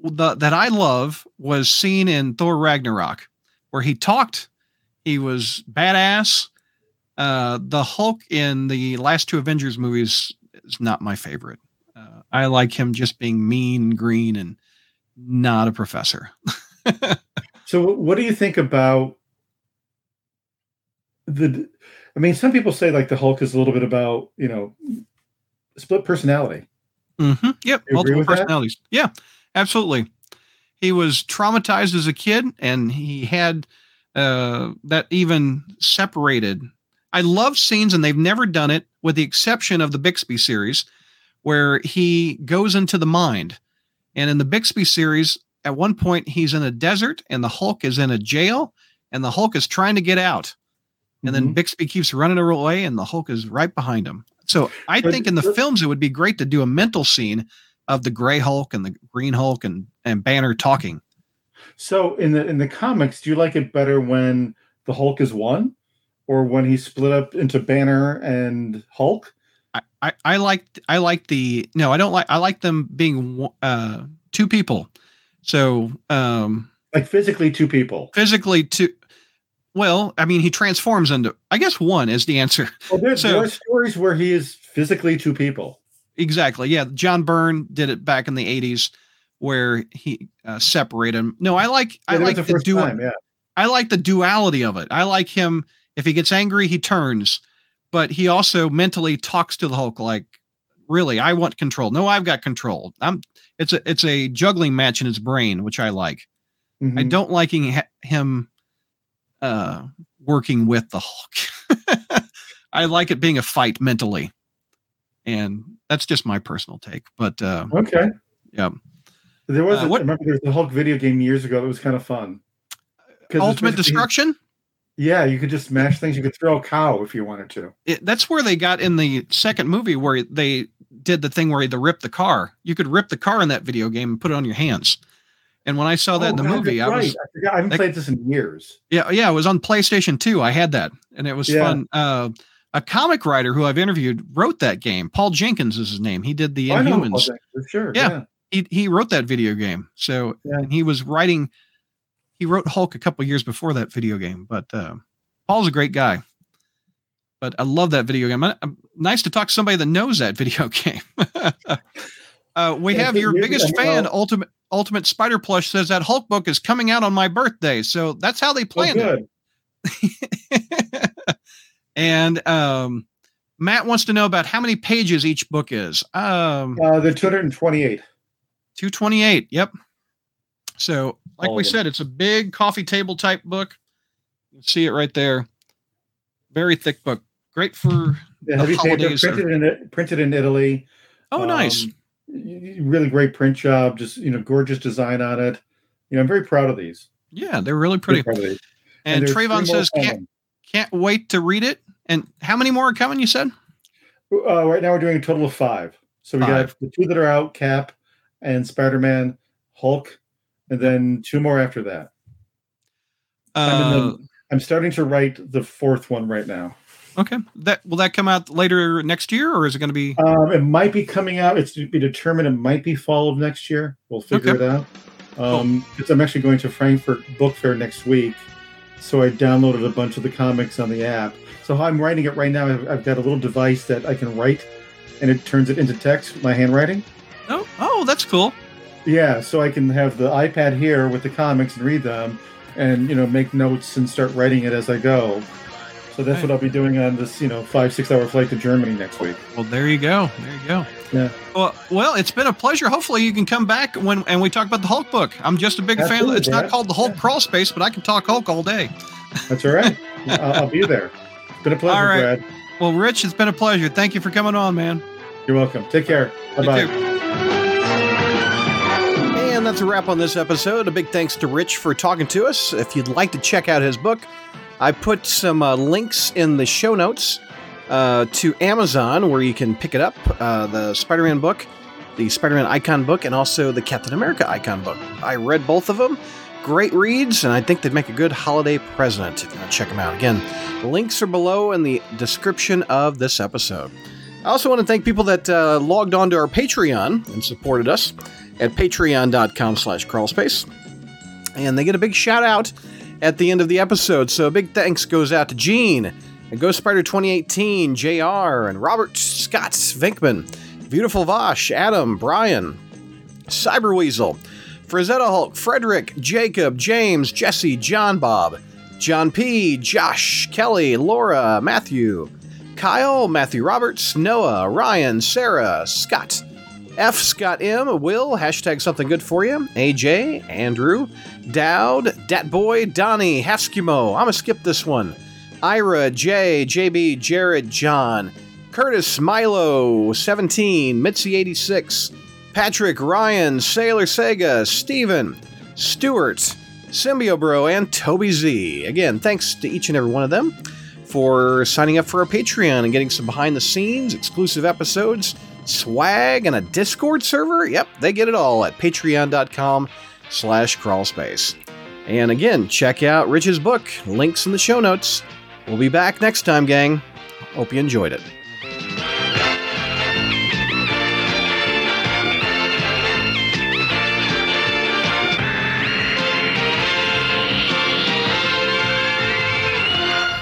Speaker 1: the, that I love was seen in Thor Ragnarok, where he talked. He was badass. Uh, the Hulk in the last two Avengers movies is not my favorite. Uh, I like him just being mean, and green, and not a professor. [laughs]
Speaker 2: So, what do you think about the? I mean, some people say like the Hulk is a little bit about you know split personality.
Speaker 1: Mm-hmm. Yep. Multiple
Speaker 2: with that?
Speaker 1: personalities. Yeah, absolutely. He was traumatized as a kid, and he had uh, that even separated I love scenes, and they've never done it, with the exception of the Bixby series, where he goes into the mind. And in the Bixby series, at one point he's in a desert, and the Hulk is in a jail, and the Hulk is trying to get out. And then
Speaker 2: Mhm.
Speaker 1: Bixby keeps running away, and the Hulk is right behind him. So I think in the films it would be great to do a mental scene of the Gray Hulk and the Green Hulk and and Banner talking.
Speaker 2: So in the in the comics, do you like it better when the Hulk is one, or when he's split up into Banner and Hulk?
Speaker 1: I, I, I like I like the no I don't like I like them being uh two people. So um
Speaker 2: Like physically two people.
Speaker 1: physically two. Well, I mean he transforms into I guess one is the answer.
Speaker 2: Well, there,
Speaker 1: So-
Speaker 2: there are stories where he is physically two people.
Speaker 1: Exactly. Yeah, John Byrne did it back in the '80s, where he uh, separated him. No, I like I
Speaker 2: Yeah, was
Speaker 1: like
Speaker 2: the
Speaker 1: the
Speaker 2: first time. Yeah.
Speaker 1: I like the duality of it. I like him. If he gets angry, he turns, but he also mentally talks to the Hulk like, "Really, I want control. No, I've got control. I'm." It's a it's a juggling match in his brain, which I like. I
Speaker 2: Mhm.
Speaker 1: don't liking ha- him uh, working with the Hulk. [laughs] I like it being a fight mentally, and that's just my personal take. But uh,
Speaker 2: Okay.
Speaker 1: Yeah.
Speaker 2: There was.
Speaker 1: Uh,
Speaker 2: a,
Speaker 1: what-
Speaker 2: I remember there was a Hulk video game years ago that was kind of fun.
Speaker 1: Ultimate Destruction.
Speaker 2: Yeah, you could just smash things. You could throw a cow if you wanted to.
Speaker 1: It, that's where they got in the second movie where they did the thing where they ripped the car. You could rip the car in that video game and put it on your hands. And when I saw that
Speaker 2: Oh,
Speaker 1: in the
Speaker 2: God,
Speaker 1: movie,
Speaker 2: that's
Speaker 1: I was
Speaker 2: right. I. I haven't
Speaker 1: that-
Speaker 2: played this in years.
Speaker 1: Yeah, yeah, it was on PlayStation 2. I had that, and it was
Speaker 2: Yeah.
Speaker 1: fun. Uh, a comic writer who I've interviewed wrote that game. Paul Jenkins is his name. He did the
Speaker 2: Oh, I know
Speaker 1: Inhumans.
Speaker 2: for sure.
Speaker 1: Yeah.
Speaker 2: Yeah.
Speaker 1: He he wrote that video game. So
Speaker 2: Yeah.
Speaker 1: and he was writing. He wrote Hulk a couple years before that video game. But uh, Paul's a great guy. But I love that video game. I- nice to talk to somebody that knows that [laughs] video game. uh, we
Speaker 2: Yeah,
Speaker 1: have your biggest fan, Ultimate Ultimate Spider Plush, says that Hulk book is coming out on my birthday. So that's how they
Speaker 2: Oh,
Speaker 1: planned it. [laughs] and um, Matt wants to know about how many pages each book is. Um,
Speaker 2: Uh, the 228.
Speaker 1: 228. Yep. So, like
Speaker 2: All
Speaker 1: we said, it's a big coffee table type book. You see it right there. Very thick book. Great for.
Speaker 2: The heavy
Speaker 1: holidays are-
Speaker 2: printed in it, printed in Italy.
Speaker 1: Oh, nice.
Speaker 2: Um, y- y- really great print job. Just you know, gorgeous design on it. You know, I'm very proud of these.
Speaker 1: Yeah, they're really pretty.
Speaker 2: Very proud of these.
Speaker 1: And,
Speaker 2: there's
Speaker 1: Trayvon says, can't, can't wait to read it. And how many more are coming, you said?
Speaker 2: Uh, right now, we're doing a total of five. So we
Speaker 1: Five.
Speaker 2: got the two that are out: Cap and Spider-Man, Hulk, and then two more after that. I'm,
Speaker 1: Uh,
Speaker 2: the- I'm starting to write the fourth one right now.
Speaker 1: okay. That Will that come out later next year or is it going to be?
Speaker 2: Um, it might be coming out. It's to be determined. It might be fall of next year. We'll figure
Speaker 1: Okay.
Speaker 2: it out. Um, 'cause I'm actually going to Frankfurt Book Fair next week, so I downloaded a bunch of the comics on the app. So how I'm writing it right now, I've, I've got a little device that I can write, and it turns it into text. My handwriting.
Speaker 1: Oh, oh, that's cool.
Speaker 2: Yeah, so I can have the iPad here with the comics and read them, and you know make notes and start writing it as I go. So that's what I'll be doing on this, you know, five six hour flight to Germany next week.
Speaker 1: Well, there you go. There you go.
Speaker 2: Yeah.
Speaker 1: Well, well, it's been a pleasure. Hopefully, you can come back when and we talk about the Hulk book. I'm just a big fan.
Speaker 2: Absolutely,
Speaker 1: It's not called the Hulk
Speaker 2: Yeah.
Speaker 1: Crawl Space, but I can talk Hulk all day.
Speaker 2: That's all right. [laughs] I'll, I'll be there. It's been a pleasure,
Speaker 1: All right.
Speaker 2: Brad.
Speaker 1: Well, Rich, it's been a pleasure. Thank you for coming on, man.
Speaker 2: You're welcome. Take care. Bye bye.
Speaker 3: That's a wrap on this episode. A big thanks to Rich for talking to us. If you'd like to check out his book, I put some uh, links in the show notes uh, to Amazon where you can pick it up uh, the Spider Man book, the Spider Man Icon book, and also the Captain America Icon book. I read both of them. Great reads, and I think they'd make a good holiday present if you want to check them out. Again, links are below in the description of this episode. I also want to thank people that uh, logged on to our Patreon and supported us at patreon.com slash crawlspace. And they get a big shout out at the end of the episode. So a big thanks goes out to Gene, and Ghost Spider 2018, JR, and Robert Scott Vinkman, Beautiful Vosh, Adam, Brian, Cyberweasel, Frazetta Hulk, Frederick, Jacob, James, Jesse, John Bob, John P., Josh, Kelly, Laura, Matthew, Kyle, Matthew Roberts, Noah, Ryan, Sarah, Scott, F. Scott M. Will, hashtag something good for you. AJ, Andrew, Dowd, Dat Boy, Donnie, Halfskimo. I'm gonna skip this one.
Speaker 1: Ira, J, JB, Jared, John, Curtis, Milo, 17, Mitzi, 86, Patrick, Ryan, Sailor Sega, Steven, Stuart, Symbio Bro, and Toby Z. Again, thanks to each and every one of them for signing up for our Patreon and getting some behind the scenes, exclusive episodes, swag, and a Discord server. Yep, they get it all at patreon.com slash crawlspace. And again, check out Rich's book, links in the show notes. We'll be back next time, gang. Hope you enjoyed it.